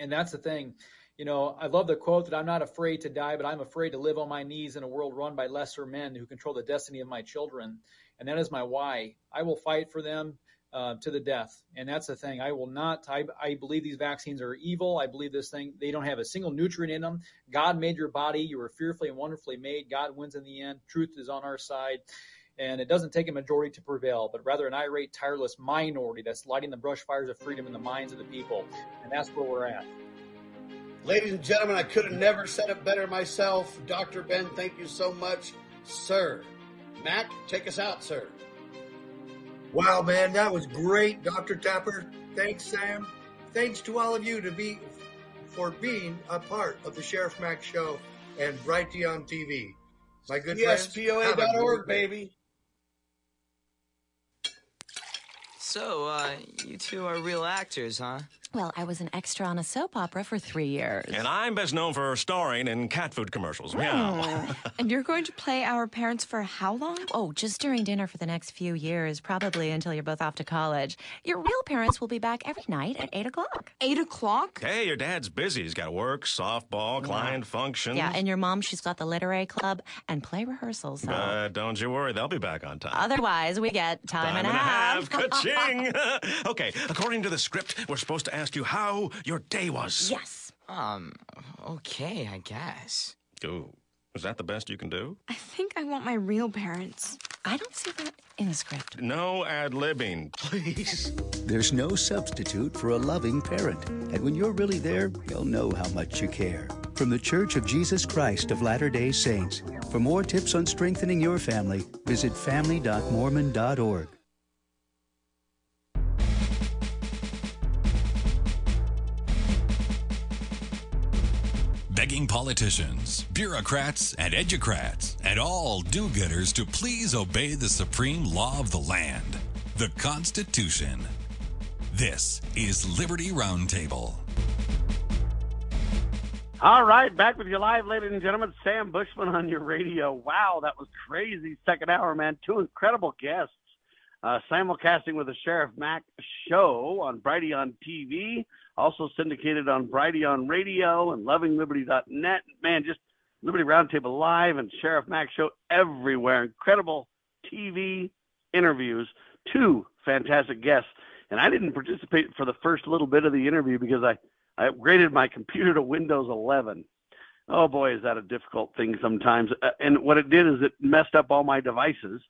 And that's the thing. You know, I love the quote that I'm not afraid to die, but I'm afraid to live on my knees in a world run by lesser men who control the destiny of my children. And that is my why. I will fight for them uh, to the death. And that's the thing. I will not, I, I believe these vaccines are evil. I believe this thing, they don't have a single nutrient in them. God made your body. You were fearfully and wonderfully made. God wins in the end. Truth is on our side. And it doesn't take a majority to prevail, but rather an irate, tireless minority that's lighting the brush fires of freedom in the minds of the people. And that's where we're at. Ladies and gentlemen, I could have never said it better myself. Dr. Ben, thank you so much, sir. Mack, take us out, sir. Wow, man, that was great, Dr. Tapper. Thanks, Sam. Thanks to all of you to be for being a part of the Sheriff Mack Show and Brighteon TV. My good yes, friends. POA.org, baby. So, uh, you two are real actors, huh? Well, I was an extra on a soap opera for three years. And I'm best known for starring in cat food commercials. Meow. Oh. and you're going to play our parents for how long? Oh, just during dinner for the next few years, probably until you're both off to college. Your real parents will be back every night at 8 o'clock. 8 o'clock? Hey, your dad's busy. He's got work, softball, client yeah. functions. Yeah, and your mom, she's got the literary club and play rehearsals. So. Uh, don't you worry, they'll be back on time. Otherwise, we get time, time and, and a half. half. Ka-ching! okay, according to the script, we're supposed to ask you how your day was. Yes. Um, okay, I guess. Ooh, is that the best you can do? I think I want my real parents. I don't see that in the script. No ad libbing, please. There's no substitute for a loving parent. And when you're really there, you'll know how much you care. From the Church of Jesus Christ of Latter day Saints. For more tips on strengthening your family, visit family.mormon.org. politicians, bureaucrats, and educrats, and all do getters to please obey the supreme law of the land, the Constitution. This is Liberty Roundtable. All right, back with you live, ladies and gentlemen. Sam Bushman on your radio. Wow, that was crazy. Second hour, man. Two incredible guests. Uh, simulcasting with the Sheriff Mack show on Brighteon TV, also syndicated on Brighteon Radio and LovingLiberty.net. Man, just Liberty Roundtable Live and Sheriff Mack show everywhere. Incredible TV interviews. Two fantastic guests. And I didn't participate for the first little bit of the interview because I I upgraded my computer to Windows 11. Oh boy, is that a difficult thing sometimes. Uh, and what it did is it messed up all my devices.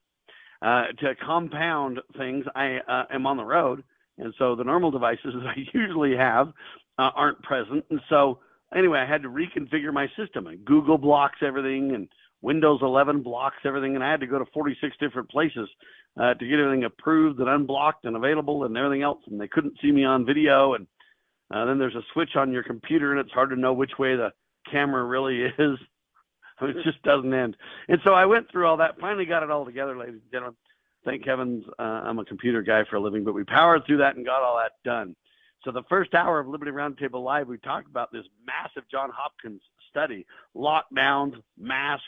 Uh, to compound things, I uh, am on the road, and so the normal devices I usually have uh, aren't present. And so anyway, I had to reconfigure my system. And Google blocks everything, and Windows 11 blocks everything, and I had to go to 46 different places uh, to get everything approved and unblocked and available and everything else. And they couldn't see me on video and uh, then there's a switch on your computer, and it's hard to know which way the camera really is. it just doesn't end. And so I went through all that. Finally, got it all together, ladies and gentlemen. Thank heavens uh, I'm a computer guy for a living, but we powered through that and got all that done. So the first hour of Liberty Roundtable Live, we talked about this massive John Hopkins study: lockdowns, masks,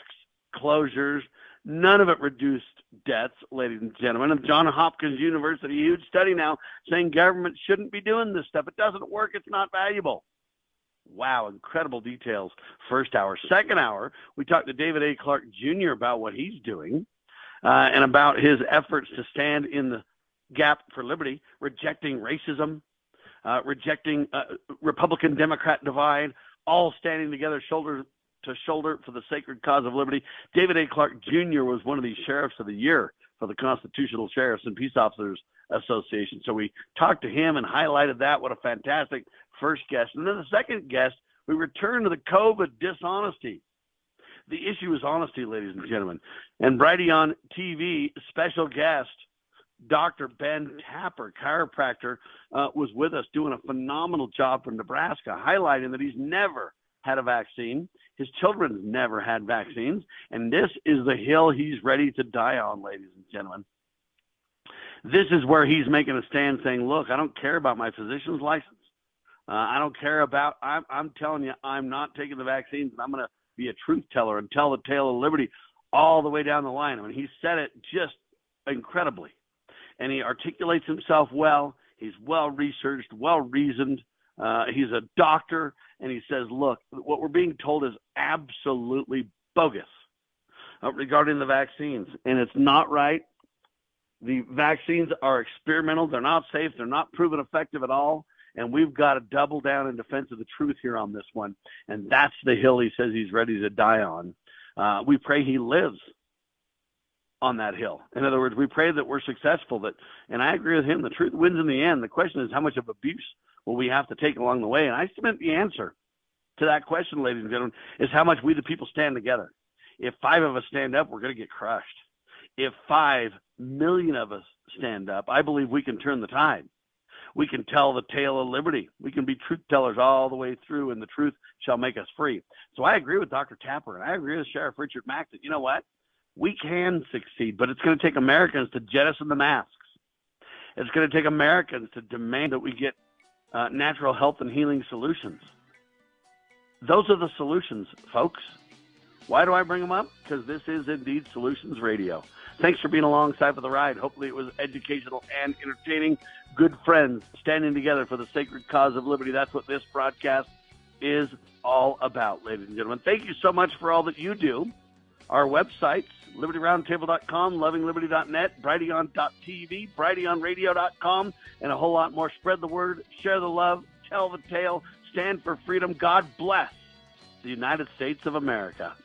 closures. None of it reduced deaths, ladies and gentlemen. And John Hopkins University, huge study now saying government shouldn't be doing this stuff. It doesn't work. It's not valuable. Wow, incredible details. First hour. Second hour, we talked to David A. Clarke Jr. about what he's doing uh, and about his efforts to stand in the gap for liberty, rejecting racism, uh, rejecting uh, Republican Democrat divide, all standing together shoulder to shoulder for the sacred cause of liberty. David A. Clarke Jr. was one of the sheriffs of the year for the Constitutional Sheriffs and Peace Officers Association. So we talked to him and highlighted that. What a fantastic first guest. And then the second guest, we returned to the COVID dishonesty. The issue is honesty, ladies and gentlemen. And Brady Brighteon TV special guest, Dr. Ben Tapper, chiropractor, uh, was with us doing a phenomenal job from Nebraska, highlighting that he's never had a vaccine. His children never had vaccines. And this is the hill he's ready to die on, ladies and gentlemen. This is where he's making a stand saying, look, I don't care about my physician's license. Uh, I don't care about, I'm, I'm telling you, I'm not taking the vaccines and I'm going to be a truth teller and tell the tale of liberty all the way down the line. I mean, he said it just incredibly. And he articulates himself well. He's well researched, well reasoned. Uh, he's a doctor and he says, look, what we're being told is absolutely bogus uh, regarding the vaccines, and it's not right. The vaccines are experimental. They're not safe. They're not proven effective at all. And we've got to double down in defense of the truth here on this one. And that's the hill he says he's ready to die on. Uh, we pray he lives on that hill. In other words, we pray that we're successful. That, and I agree with him. The truth wins in the end. The question is how much of abuse will we have to take along the way? And I submit the answer to that question, ladies and gentlemen, is how much we the people stand together. If five of us stand up, we're going to get crushed. If five million of us stand up, I believe we can turn the tide. We can tell the tale of liberty. We can be truth tellers all the way through, and the truth shall make us free. So I agree with Dr. Tapper, and I agree with Sheriff Richard Mack that, you know what? We can succeed, but it's going to take Americans to jettison the masks. It's going to take Americans to demand that we get uh, natural health and healing solutions. Those are the solutions, folks. Why do I bring them up? Because this is indeed Solutions Radio. Thanks for being alongside for the ride. Hopefully, it was educational and entertaining. Good friends standing together for the sacred cause of liberty. That's what this broadcast is all about, ladies and gentlemen. Thank you so much for all that you do. Our websites, libertyroundtable.com, lovingliberty.net, brighteon.tv, brighteonradio.com, and a whole lot more. Spread the word, share the love, tell the tale, stand for freedom. God bless the United States of America.